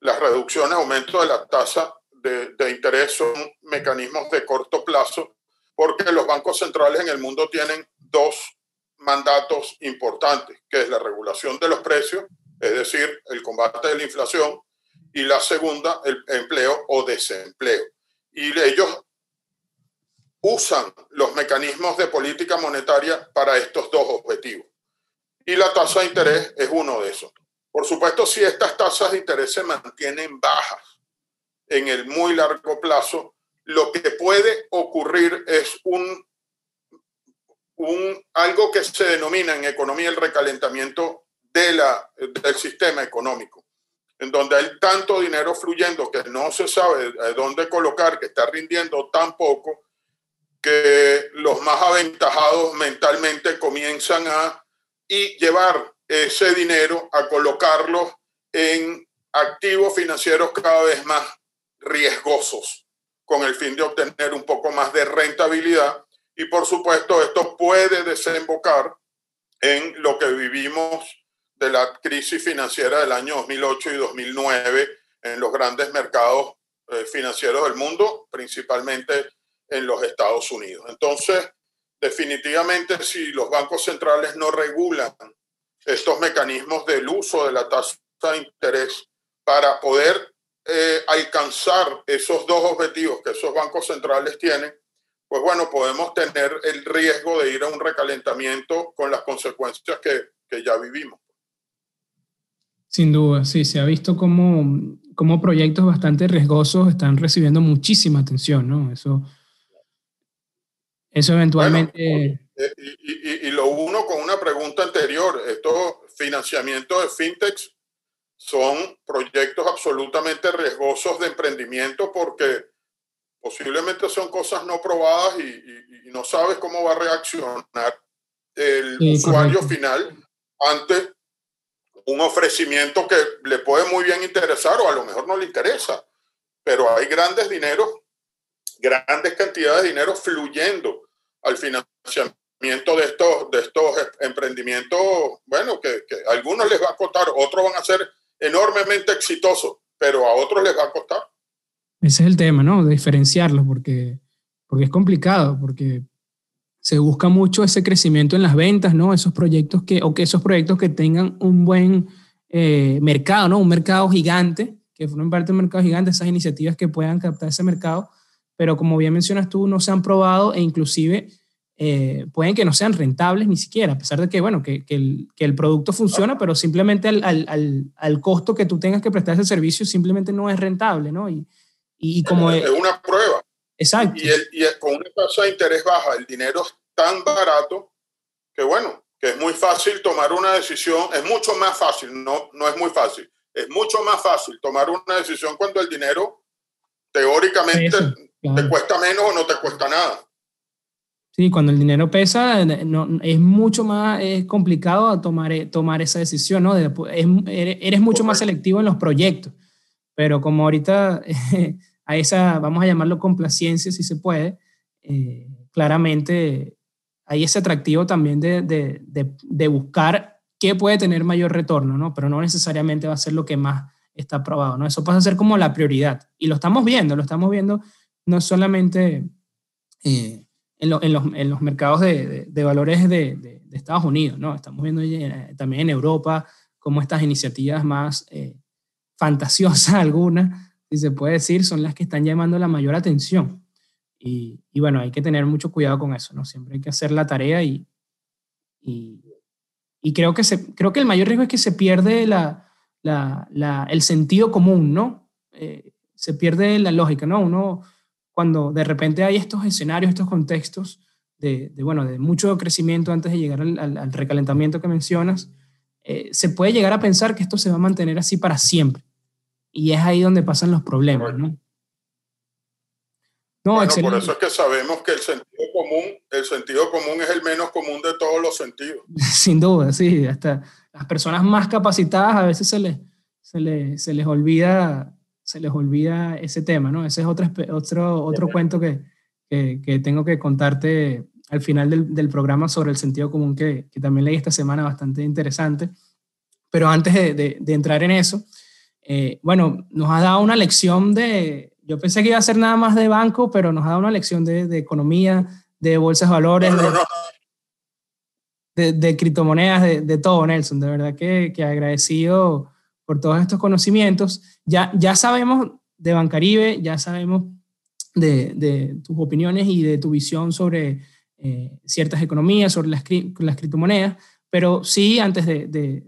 Las reducciones, aumento de la tasa de, de interés son mecanismos de corto plazo porque los bancos centrales en el mundo tienen dos mandatos importantes, que es la regulación de los precios, es decir, el combate de la inflación, y la segunda, el empleo o desempleo. y ellos usan los mecanismos de política monetaria para estos dos objetivos. Y la tasa de interés es uno de esos. Por supuesto, si estas tasas de interés se mantienen bajas en el muy largo plazo, lo que puede ocurrir es un, un, algo que se denomina en economía el recalentamiento de la, del sistema económico, en donde hay tanto dinero fluyendo que no se sabe dónde colocar, que está rindiendo tan poco, que los más aventajados mentalmente comienzan a y llevar ese dinero a colocarlo en activos financieros cada vez más riesgosos con el fin de obtener un poco más de rentabilidad. Y por supuesto, esto puede desembocar en lo que vivimos de la crisis financiera del año 2008 y 2009 en los grandes mercados eh, financieros del mundo, principalmente en los Estados Unidos. Entonces, definitivamente, si los bancos centrales no regulan estos mecanismos del uso de la tasa de interés para poder eh, alcanzar esos dos objetivos que esos bancos centrales tienen, pues bueno, podemos tener el riesgo de ir a un recalentamiento con las consecuencias que, que ya vivimos. Sin duda, sí, se ha visto como, como proyectos bastante riesgosos están recibiendo muchísima atención, ¿no? Eso, eso eventualmente... Eh, y, y, lo uno con una pregunta anterior, estos financiamientos de fintechs son proyectos absolutamente riesgosos de emprendimiento porque posiblemente son cosas no probadas y, no sabes cómo va a reaccionar el usuario final ante un ofrecimiento que le puede muy bien interesar o a lo mejor no le interesa. Pero hay grandes dineros, grandes cantidades de dinero fluyendo al financiamiento de estos, de estos emprendimientos, bueno, que, que a algunos les va a costar, otros van a ser enormemente exitosos, pero a otros les va a costar. Ese es el tema, ¿no? Diferenciarlos, porque, porque es complicado, porque se busca mucho ese crecimiento en las ventas, ¿no? Esos proyectos que, o que esos proyectos que tengan un buen eh, mercado, ¿no? Un mercado gigante, que formen parte de un mercado gigante, esas iniciativas que puedan captar ese mercado, pero como bien mencionas tú, no se han probado e inclusive eh, pueden que no sean rentables ni siquiera, a pesar de que, bueno, que, que, el, que el, producto funciona, pero simplemente al, al, al, costo que tú tengas que prestar ese servicio simplemente no es rentable, ¿no? Y, y como es, una prueba. Exacto. Y, el, y con una tasa de interés baja, el dinero es tan barato que, bueno, que es muy fácil tomar una decisión, es mucho más fácil, no, no es muy fácil, es mucho más fácil tomar una decisión cuando el dinero teóricamente te cuesta menos o no te cuesta nada. Sí, cuando el dinero pesa, es mucho más complicado tomar, eh, tomar esa decisión, ¿no? eres, mucho más selectivo en los proyectos, pero como ahorita a esa, vamos a llamarlo complacencia, si se puede, eh, claramente hay ese atractivo también de, de, de, buscar qué puede tener mayor retorno, ¿no? Pero no necesariamente va a ser lo que más está aprobado, ¿no? Eso pasa a ser como la prioridad. Y lo estamos viendo, lo estamos viendo no solamente... Eh, en, en, los, en, los, mercados de, de, valores de, de, Estados Unidos, ¿no? Estamos viendo también en Europa cómo estas iniciativas más eh, fantasiosas algunas, si se puede decir, son las que están llamando la mayor atención. Y, y, bueno, hay que tener mucho cuidado con eso, ¿no? Siempre hay que hacer la tarea y, y, y creo, que se, creo que el mayor riesgo es que se pierde la, la, la, el sentido común, ¿no? Eh, se pierde la lógica, ¿no? Uno cuando de repente hay estos escenarios, estos contextos de, bueno, de mucho crecimiento antes de llegar al, recalentamiento que mencionas, eh, se puede llegar a pensar que esto se va a mantener así para siempre. Y es ahí donde pasan los problemas, ¿no? No, bueno, por eso es que sabemos que el sentido común, el sentido común es el menos común de todos los sentidos. Sin duda, sí. Hasta las personas más capacitadas a veces se les, se les, se les olvida se les olvida ese tema, ¿no? Ese es otro, otro, otro cuento que, que, tengo que contarte al final del, del, programa sobre el sentido común que, que, también leí esta semana, bastante interesante. Pero antes de, de, entrar en eso, eh, bueno, nos ha dado una lección de, yo pensé que iba a ser nada más de banco, pero nos ha dado una lección de, de economía, de bolsas de valores, de, de, criptomonedas, de, todo, Nelson. De verdad que, que agradecido por todos estos conocimientos. Ya, ya sabemos de Bancaribe, ya sabemos de, tus opiniones y de tu visión sobre eh, ciertas economías, sobre las, las, criptomonedas, pero sí, antes de,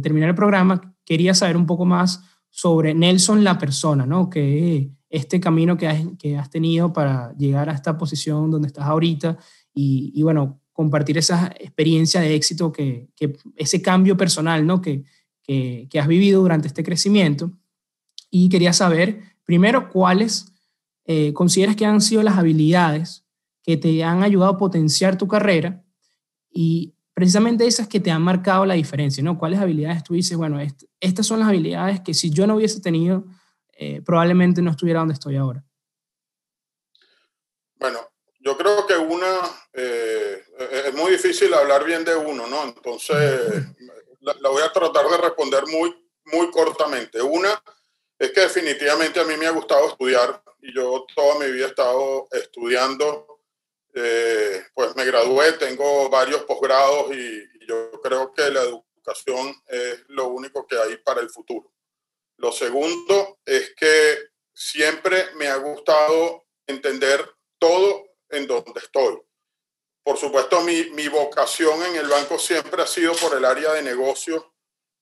terminar el programa, quería saber un poco más sobre Nelson la persona, ¿no? Que este camino que has, que has tenido para llegar a esta posición donde estás ahorita y, y bueno, compartir esa experiencia de éxito, que, que ese cambio personal, ¿no? Que, que, que has vivido durante este crecimiento. Y quería saber, primero, cuáles eh, consideras que han sido las habilidades que te han ayudado a potenciar tu carrera y precisamente esas que te han marcado la diferencia, ¿no? ¿Cuáles habilidades tú dices, bueno, estas son las habilidades que si yo no hubiese tenido, eh, probablemente no estuviera donde estoy ahora? Bueno, yo creo que una, eh, es muy difícil hablar bien de uno, ¿no? Entonces, la, voy a tratar de responder muy, muy cortamente. Una es que definitivamente a mí me ha gustado estudiar y yo toda mi vida he estado estudiando. Eh, pues me gradué, tengo varios posgrados y, yo creo que la educación es lo único que hay para el futuro. Lo segundo es que siempre me ha gustado entender todo en donde estoy. Por supuesto, mi, mi vocación en el banco siempre ha sido por el área de negocios,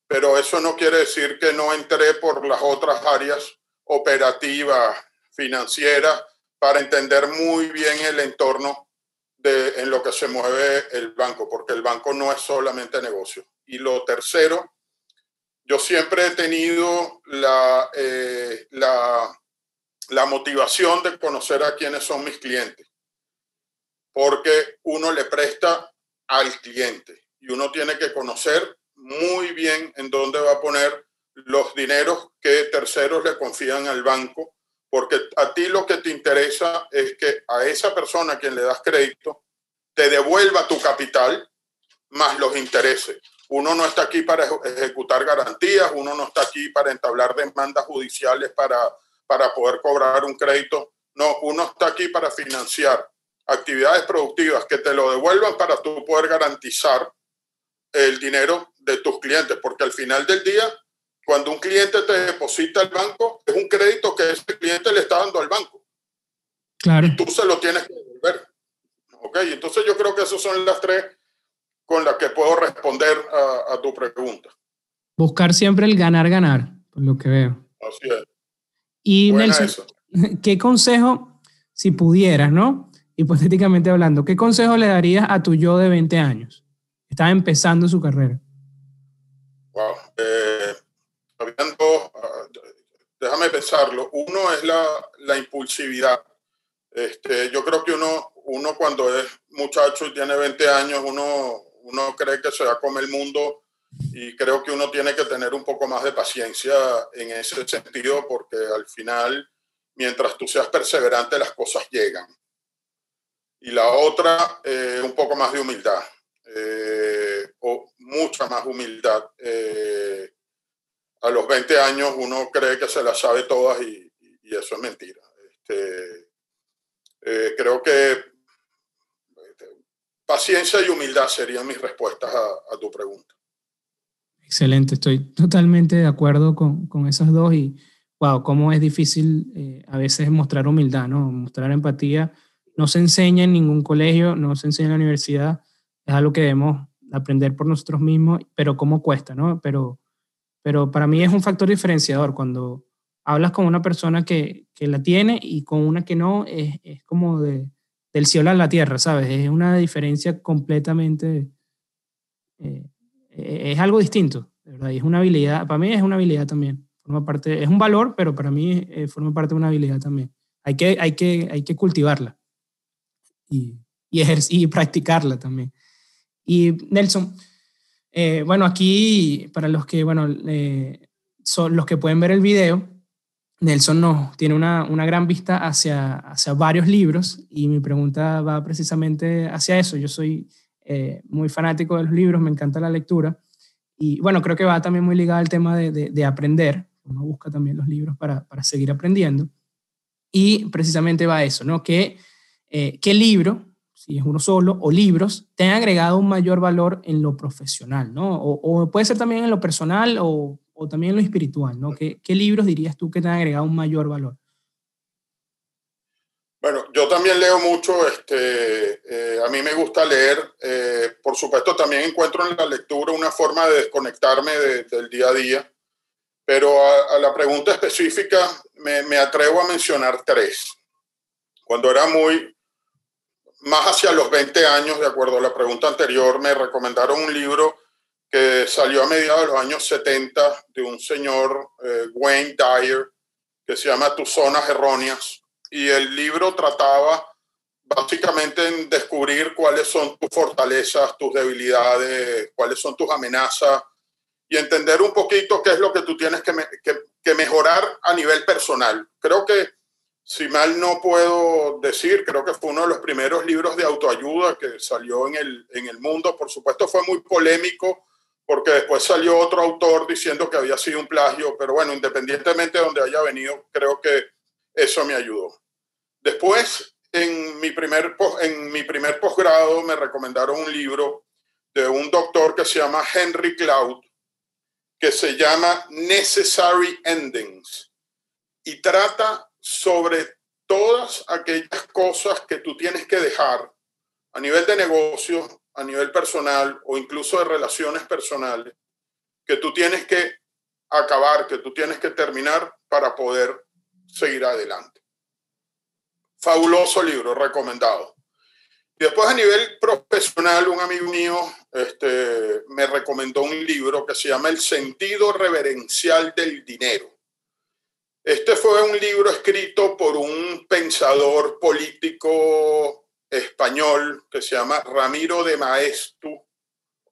pero eso no quiere decir que no entré por las otras áreas operativas, financiera para entender muy bien el entorno de, en lo que se mueve el banco, porque el banco no es solamente negocio. Y lo tercero, yo siempre he tenido la, eh, la, la motivación de conocer a quiénes son mis clientes, porque uno le presta al cliente y uno tiene que conocer muy bien en dónde va a poner los dineros que terceros le confían al banco porque a ti lo que te interesa es que a esa persona a quien le das crédito te devuelva tu capital más los intereses. Uno no está aquí para ejecutar garantías, uno no está aquí para entablar demandas judiciales para, para poder cobrar un crédito. No, uno está aquí para financiar actividades productivas que te lo devuelvan para tú poder garantizar el dinero de tus clientes, porque al final del día cuando un cliente te deposita al banco, es un crédito que ese cliente le está dando al banco. Claro. Y tú se lo tienes que devolver. Ok, entonces yo creo que esas son las tres con las que puedo responder a, tu pregunta. Buscar siempre el ganar-ganar, por lo que veo. Así es. Y Nelson, ¿qué consejo, si pudieras, ¿no? Hipotéticamente hablando, ¿qué consejo le darías a tu yo de 20 años? Estaba empezando su carrera. Wow. Eh, Ah, déjame pensarlo. Uno es la, la impulsividad. Este, yo creo que uno, uno cuando es muchacho y tiene 20 años, uno, uno cree que se va a comer el mundo y creo que uno tiene que tener un poco más de paciencia en ese sentido porque al final, mientras tú seas perseverante, las cosas llegan. Y la otra, eh, un poco más de humildad, eh, o mucha más humildad. Eh, a los 20 años uno cree que se las sabe todas y, eso es mentira. Este, eh, creo que este, paciencia y humildad serían mis respuestas a, tu pregunta. Excelente, estoy totalmente de acuerdo con, con esas dos y wow, cómo es difícil eh, a veces mostrar humildad, ¿no? Mostrar empatía. No se enseña en ningún colegio, no se enseña en la universidad, es algo que debemos aprender por nosotros mismos, pero cómo cuesta, ¿no? Pero pero para mí es un factor diferenciador cuando hablas con una persona que, que la tiene y con una que no, es, es, como de, del cielo a la tierra, ¿sabes? Es una diferencia completamente, eh, es algo distinto, ¿verdad? Y es una habilidad, para mí es una habilidad también, forma parte, es un valor, pero para mí eh, forma parte de una habilidad también. Hay que, hay que, hay que cultivarla y, y, y practicarla también. Y Nelson, eh, bueno, aquí, para los que, bueno, eh, son los que pueden ver el video, Nelson nos tiene una, una, gran vista hacia, hacia varios libros y mi pregunta va precisamente hacia eso. Yo soy eh, muy fanático de los libros, me encanta la lectura y bueno, creo que va también muy ligado al tema de, de, aprender. Uno busca también los libros para, para, seguir aprendiendo y precisamente va a eso, ¿no? ¿Qué, qué libro si es uno solo, o libros, te han agregado un mayor valor en lo profesional, ¿no? O, puede ser también en lo personal o, o también en lo espiritual, ¿no? ¿Qué, ¿Qué, libros dirías tú que te han agregado un mayor valor? Bueno, yo también leo mucho, este, eh, a mí me gusta leer, eh, por supuesto también encuentro en la lectura una forma de desconectarme del día a día, pero a, la pregunta específica me, me, atrevo a mencionar tres. Cuando era muy, más hacia los 20 años, de acuerdo a la pregunta anterior, me recomendaron un libro que salió a mediados de los años 70 de un señor, eh, Wayne Dyer, que se llama Tus Zonas Erróneas y el libro trataba básicamente en descubrir cuáles son tus fortalezas, tus debilidades, cuáles son tus amenazas y entender un poquito qué es lo que tú tienes que, que, mejorar a nivel personal. Creo que, si mal no puedo decir, creo que fue uno de los primeros libros de autoayuda que salió en el, en el mundo. Por supuesto fue muy polémico porque después salió otro autor diciendo que había sido un plagio, pero bueno, independientemente de donde haya venido, creo que eso me ayudó. Después, en mi primer, en mi primer posgrado, me recomendaron un libro de un doctor que se llama Henry Cloud, que se llama Necessary Endings, y trata sobre todas aquellas cosas que tú tienes que dejar a nivel de negocio, a nivel personal o incluso de relaciones personales, que tú tienes que acabar, que tú tienes que terminar para poder seguir adelante. Fabuloso libro, recomendado. Después a nivel profesional, un amigo mío este, me recomendó un libro que se llama El sentido reverencial del dinero. Este fue un libro escrito por un pensador político español que se llama Ramiro de Maestu,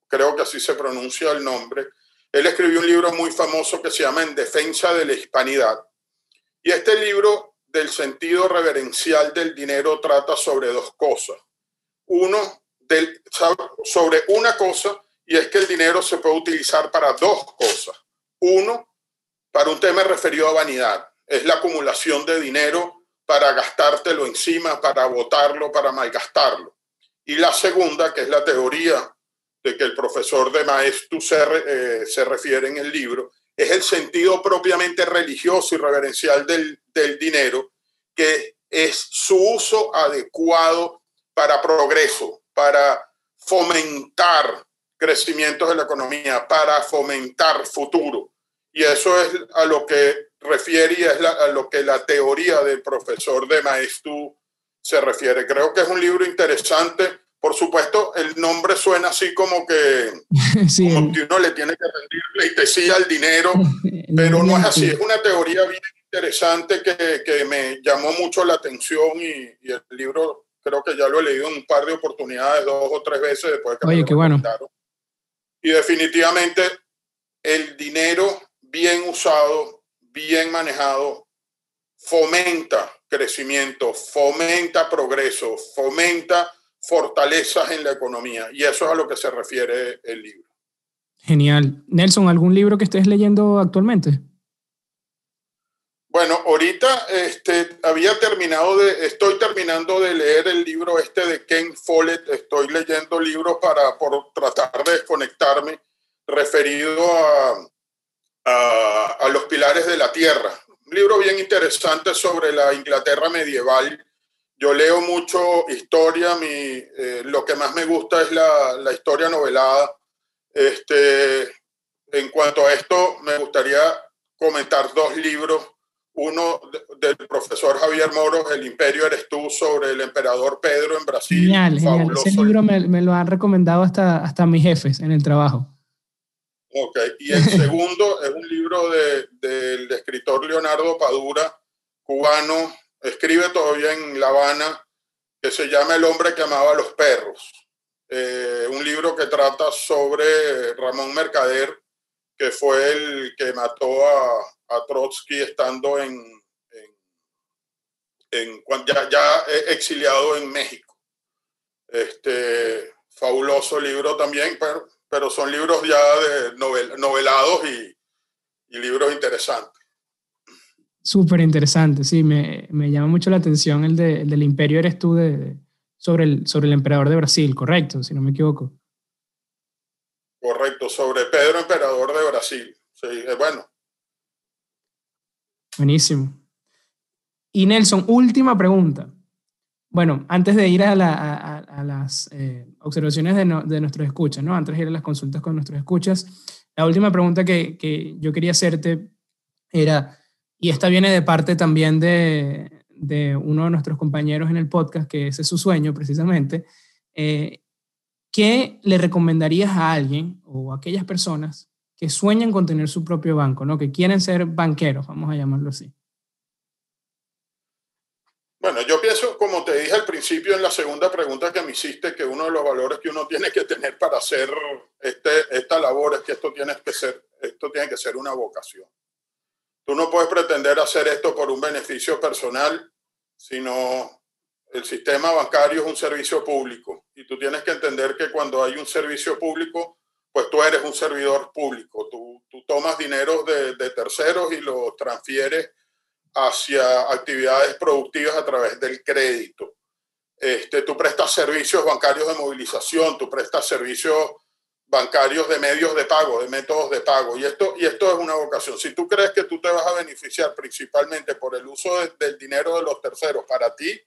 creo que así se pronuncia el nombre. Él escribió un libro muy famoso que se llama En defensa de la hispanidad. Y este libro del sentido reverencial del dinero trata sobre dos cosas. Uno, sobre una cosa, y es que el dinero se puede utilizar para dos cosas. Uno, para un tema referido a vanidad, es la acumulación de dinero para gastártelo encima, para botarlo, para malgastarlo. Y la segunda, que es la teoría de que el profesor de Maestu se, eh, se refiere en el libro, es el sentido propiamente religioso y reverencial del, del dinero, que es su uso adecuado para progreso, para fomentar crecimientos de la economía, para fomentar futuro. Y eso es a lo que refiere y es a lo que la teoría del profesor de Maestu se refiere. Creo que es un libro interesante por supuesto, el nombre suena así como que, como que uno le tiene que rendir pleitesía al dinero, pero no es así. Es una teoría bien interesante que, que me llamó mucho la atención y, y, el libro creo que ya lo he leído en un par de oportunidades, dos o tres veces después que Oye, me qué bueno. Y definitivamente el dinero bien usado, bien manejado, fomenta crecimiento, fomenta progreso, fomenta fortalezas en la economía. Y eso es a lo que se refiere el libro. Genial. Nelson, ¿algún libro que estés leyendo actualmente? Bueno, ahorita este, había terminado de, estoy terminando de leer el libro este de Ken Follett, estoy leyendo libros para por tratar de desconectarme, referido a, a, a los pilares de la tierra. Un libro bien interesante sobre la Inglaterra medieval yo leo mucho historia, mi, eh, lo que más me gusta es la, la, historia novelada. Este, en cuanto a esto, me gustaría comentar dos libros. Uno del profesor Javier Moro, El Imperio eres tú, sobre el emperador Pedro en Brasil. Genial, genial. Ese libro me, me, lo han recomendado hasta, hasta mis jefes en el trabajo. Ok, y el segundo es un libro de, del escritor Leonardo Padura, cubano, escribe todavía en La Habana, que se llama El hombre que amaba a los perros. Eh, un libro que trata sobre Ramón Mercader, que fue el que mató a, a Trotsky estando en, en, ya, ya, exiliado en México. Este fabuloso libro también, pero, pero son libros ya de novel, novelados y, y libros interesantes. Súper interesante, sí, me, me, llama mucho la atención el, de, el del imperio eres tú de, sobre, el, sobre el emperador de Brasil, correcto, si no me equivoco. Correcto, sobre Pedro, emperador de Brasil. Sí, es bueno. Buenísimo. Y Nelson, última pregunta. Bueno, antes de ir a, las eh, observaciones de, nuestros escuchas, ¿no? Antes de ir a las consultas con nuestros escuchas, la última pregunta que, yo quería hacerte era, y esta viene de parte también de, de uno de nuestros compañeros en el podcast, que ese es su sueño precisamente, eh, ¿qué le recomendarías a alguien o a aquellas personas que sueñan con tener su propio banco, ¿no? que quieren ser banqueros, vamos a llamarlo así? Bueno, yo pienso, como te dije al principio en la segunda pregunta que me hiciste, que uno de los valores que uno tiene que tener para hacer este, esta labor es que esto tiene que ser, esto tiene que ser una vocación. Tú no puedes pretender hacer esto por un beneficio personal, sino el sistema bancario es un servicio público y tú tienes que entender que cuando hay un servicio público, pues tú eres un servidor público. Tú, tú tomas dinero de, de terceros y los transfieres hacia actividades productivas a través del crédito. Este, tú prestas servicios bancarios de movilización, tú prestas servicios bancarios de medios de pago, de métodos de pago. Y esto, y esto es una vocación. Si tú crees que tú te vas a beneficiar principalmente por el uso del dinero de los terceros para ti,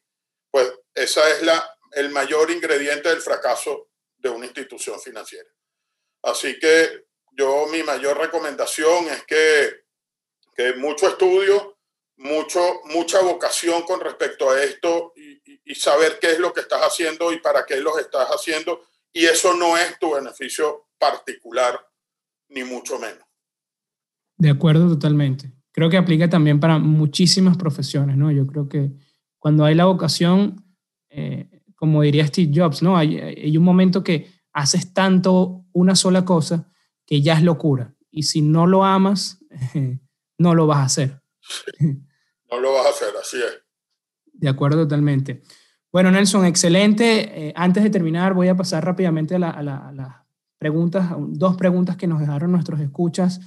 pues esa es la, el mayor ingrediente del fracaso de una institución financiera. Así que yo mi mayor recomendación es que, que mucho estudio, mucho, mucha vocación con respecto a esto y, saber qué es lo que estás haciendo y para qué lo estás haciendo y eso no es tu beneficio particular, ni mucho menos. De acuerdo, totalmente. Creo que aplica también para muchísimas profesiones, ¿no? Yo creo que cuando hay la vocación, eh, como diría Steve Jobs, ¿no? Hay, un momento que haces tanto una sola cosa que ya es locura. Y si no lo amas, no lo vas a hacer. No lo vas a hacer, así es. De acuerdo, totalmente. Bueno, Nelson, excelente. Eh, antes de terminar, voy a pasar rápidamente a, las preguntas, dos preguntas que nos dejaron nuestros escuchas.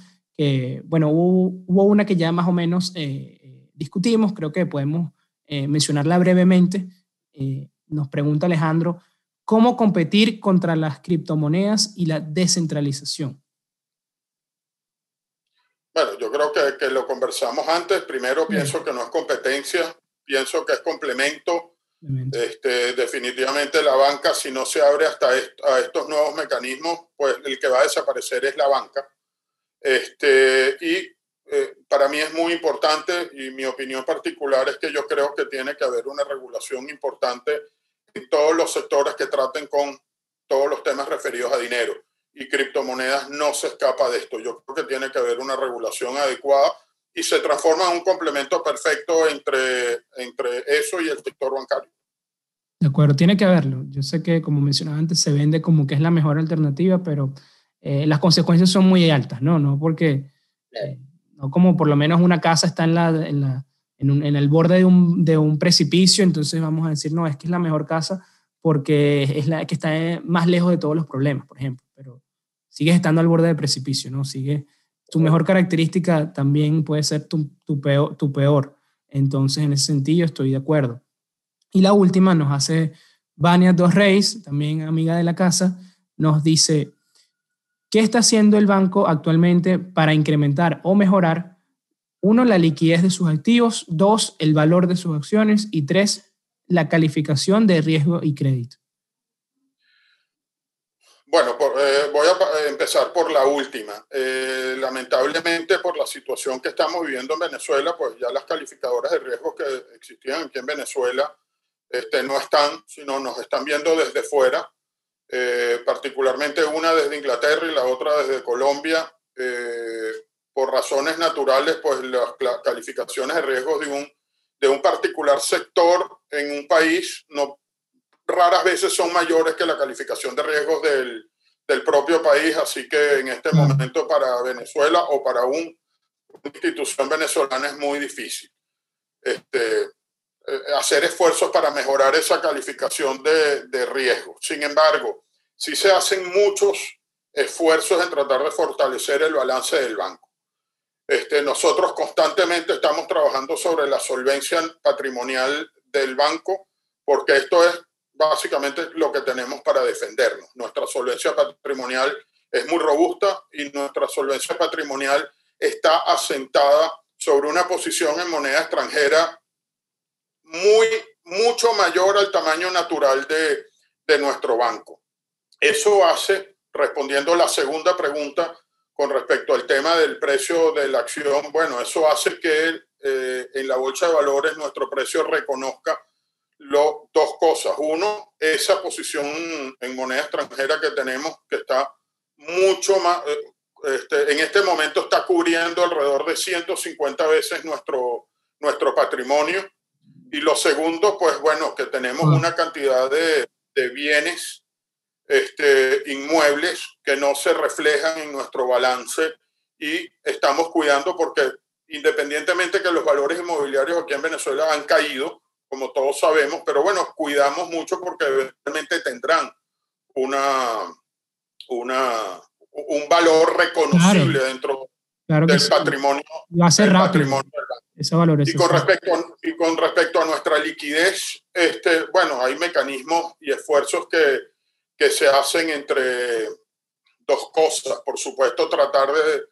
Bueno, hubo, una que ya más o menos eh, discutimos, creo que podemos eh, mencionarla brevemente. nos pregunta Alejandro, ¿cómo competir contra las criptomonedas y la descentralización? Bueno, yo creo que, que lo conversamos antes. Primero, pienso que no es competencia, pienso que es complemento este, definitivamente la banca, si no se abre hasta a estos nuevos mecanismos, pues el que va a desaparecer es la banca. Este, y eh, para mí es muy importante y mi opinión particular es que yo creo que tiene que haber una regulación importante en todos los sectores que traten con todos los temas referidos a dinero. Y criptomonedas no se escapa de esto. Yo creo que tiene que haber una regulación adecuada y se transforma en un complemento perfecto entre, entre eso y el sector bancario. De acuerdo, tiene que haberlo. Yo sé que, como mencionaba antes, se vende como que es la mejor alternativa, pero eh, las consecuencias son muy altas, ¿no? No porque, eh, no como por lo menos una casa está en, la, en, la, en, un, en el borde de un, de un, precipicio, entonces vamos a decir, no, es que es la mejor casa porque es la que está más lejos de todos los problemas, por ejemplo, sigues estando al borde del precipicio, ¿no? Sigue, tu mejor característica también puede ser tu, peor, tu peor. Entonces, en ese sentido, estoy de acuerdo. Y la última nos hace Vania Dos Reyes, también amiga de la casa, nos dice, ¿qué está haciendo el banco actualmente para incrementar o mejorar, uno, la liquidez de sus activos, dos, el valor de sus acciones y tres, la calificación de riesgo y crédito? Bueno, eh, voy a eh, empezar por la última. Eh, lamentablemente, por la situación que estamos viviendo en Venezuela, pues ya las calificadoras de riesgo que existían aquí en Venezuela este, no están, sino nos están viendo desde fuera, particularmente una desde Inglaterra y la otra desde Colombia. por razones naturales, pues las calificaciones de riesgo de un, de un particular sector en un país no raras veces son mayores que la calificación de riesgos del, del propio país, así que en este momento para Venezuela o para un, una institución venezolana es muy difícil este, eh, hacer esfuerzos para mejorar esa calificación de, de riesgo. Sin embargo, sí se hacen muchos esfuerzos en tratar de fortalecer el balance del banco. Este, nosotros constantemente estamos trabajando sobre la solvencia patrimonial del banco, porque esto es básicamente lo que tenemos para defendernos. Nuestra solvencia patrimonial es muy robusta y nuestra solvencia patrimonial está asentada sobre una posición en moneda extranjera muy, mucho mayor al tamaño natural de, de nuestro banco. Eso hace, respondiendo la segunda pregunta con respecto al tema del precio de la acción, bueno, eso hace que eh, en la bolsa de valores nuestro precio reconozca lo, dos cosas. Uno, esa posición en moneda extranjera que tenemos, que está mucho más, eh, este, en este momento está cubriendo alrededor de 150 veces nuestro, nuestro patrimonio. Y lo segundo, pues bueno, que tenemos una cantidad de, de bienes este, inmuebles que no se reflejan en nuestro balance y estamos cuidando porque independientemente que los valores inmobiliarios aquí en Venezuela han caído, como todos sabemos, pero bueno, cuidamos mucho porque eventualmente tendrán una, una, un valor reconocible dentro del patrimonio. Va a ser rápido. y, con respecto, y con respecto a nuestra liquidez, este, bueno, hay mecanismos y esfuerzos que, que se hacen entre dos cosas. Por supuesto, tratar de,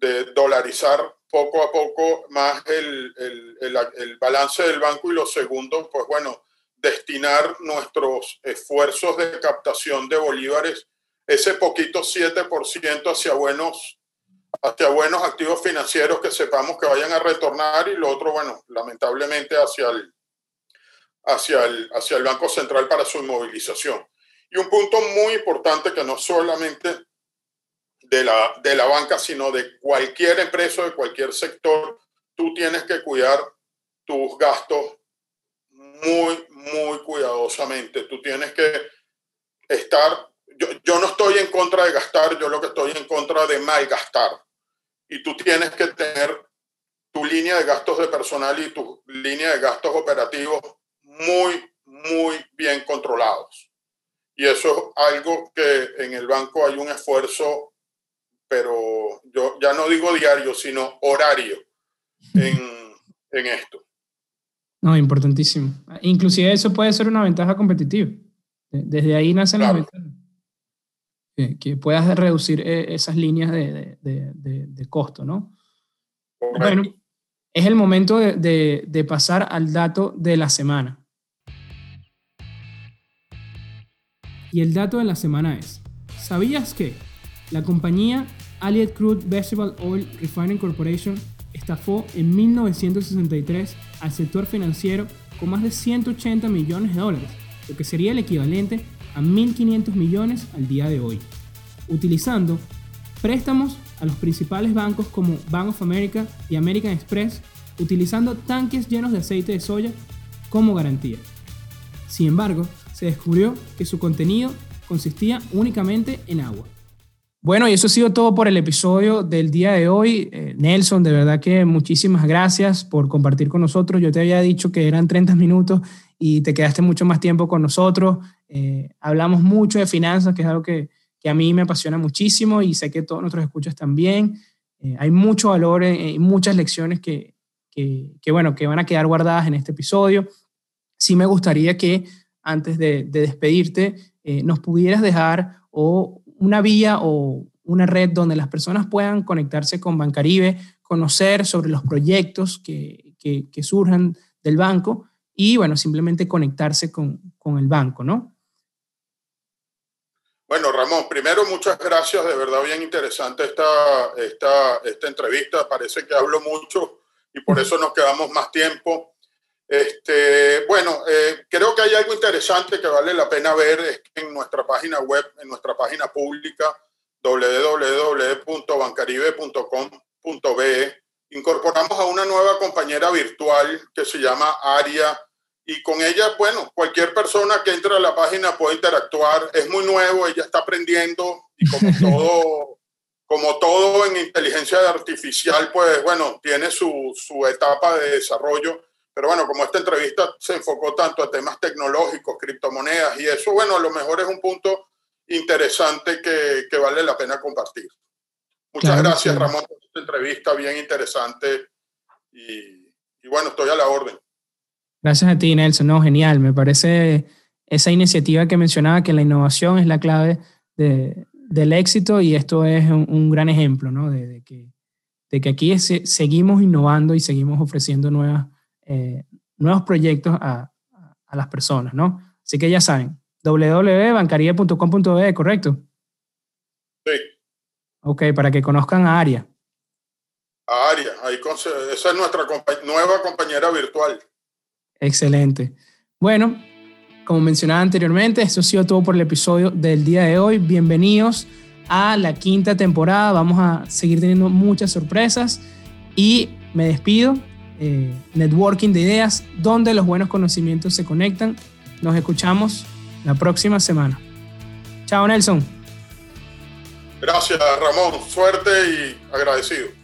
de dolarizar poco a poco más el, el, el, balance del banco y lo segundo, pues bueno, destinar nuestros esfuerzos de captación de bolívares, ese poquito 7% hacia buenos, hacia buenos activos financieros que sepamos que vayan a retornar y lo otro, bueno, lamentablemente hacia el, hacia el, hacia el Banco Central para su inmovilización. Y un punto muy importante que no solamente de la, de la banca, sino de cualquier empresa, de cualquier sector, tú tienes que cuidar tus gastos muy, muy cuidadosamente. Tú tienes que estar, yo, yo, no estoy en contra de gastar, yo lo que estoy en contra de malgastar. Y tú tienes que tener tu línea de gastos de personal y tu línea de gastos operativos muy, muy bien controlados. Y eso es algo que en el banco hay un esfuerzo pero yo ya no digo diario, sino horario en, en esto. No, importantísimo. Inclusive eso puede ser una ventaja competitiva. Desde ahí nacen las ventajas. Que, puedas reducir eh, esas líneas de, de, de, costo, ¿no? Bueno, es el momento de pasar al dato de la semana. Y el dato de la semana es, ¿sabías que la compañía Allied Crude Vegetable Oil Refining Corporation estafó en 1963 al sector financiero con más de 180 millones de dólares, lo que sería el equivalente a 1.500 millones al día de hoy, utilizando préstamos a los principales bancos como Bank of America y American Express, utilizando tanques llenos de aceite de soya como garantía. Sin embargo, se descubrió que su contenido consistía únicamente en agua. Bueno, y eso ha sido todo por el episodio del día de hoy. Eh, Nelson, de verdad que muchísimas gracias por compartir con nosotros. Yo te había dicho que eran 30 minutos y te quedaste mucho más tiempo con nosotros. Eh, hablamos mucho de finanzas, que es algo que, que, a mí me apasiona muchísimo y sé que todos nuestros escuchas también. Eh, hay mucho valor y muchas lecciones que, que, bueno, que van a quedar guardadas en este episodio. Sí me gustaría que antes de, de despedirte nos pudieras dejar o una vía o una red donde las personas puedan conectarse con Bancaribe, conocer sobre los proyectos que, que, surjan del banco y, bueno, simplemente conectarse con, con, el banco, ¿no? Bueno, Ramón, primero muchas gracias, de verdad bien interesante esta, esta, esta entrevista, parece que hablo mucho y por eso nos quedamos más tiempo. Este, bueno, eh, creo que hay algo interesante que vale la pena ver es que en nuestra página web, en nuestra página pública www.bancaribe.com.be incorporamos a una nueva compañera virtual que se llama Aria y con ella, bueno, cualquier persona que entre a la página puede interactuar. Es muy nuevo, ella está aprendiendo y como todo, como todo en inteligencia artificial, pues bueno, tiene su, su etapa de desarrollo pero bueno, como esta entrevista se enfocó tanto a temas tecnológicos, criptomonedas y eso, bueno, a lo mejor es un punto interesante que, que vale la pena compartir. Muchas gracias, Ramón, por esta entrevista bien interesante y, y, bueno, estoy a la orden. Gracias a ti, Nelson. No, genial. Me parece esa iniciativa que mencionaba que la innovación es la clave de, del éxito y esto es un, un gran ejemplo, ¿no? De, de, que, de que aquí seguimos innovando y seguimos ofreciendo nuevas eh, nuevos proyectos a, a las personas, ¿no? Así que ya saben, www.bancaria.com.be, ¿correcto? Sí. Ok, para que conozcan a Aria. A Aria, ahí esa es nuestra nueva compañera virtual. Excelente. Bueno, como mencionaba anteriormente, esto ha sido todo por el episodio del día de hoy. Bienvenidos a la quinta temporada. Vamos a seguir teniendo muchas sorpresas y me despido. Eh, networking de ideas, donde los buenos conocimientos se conectan. Nos escuchamos la próxima semana. Chao, Nelson. Gracias, Ramón. Suerte y agradecido.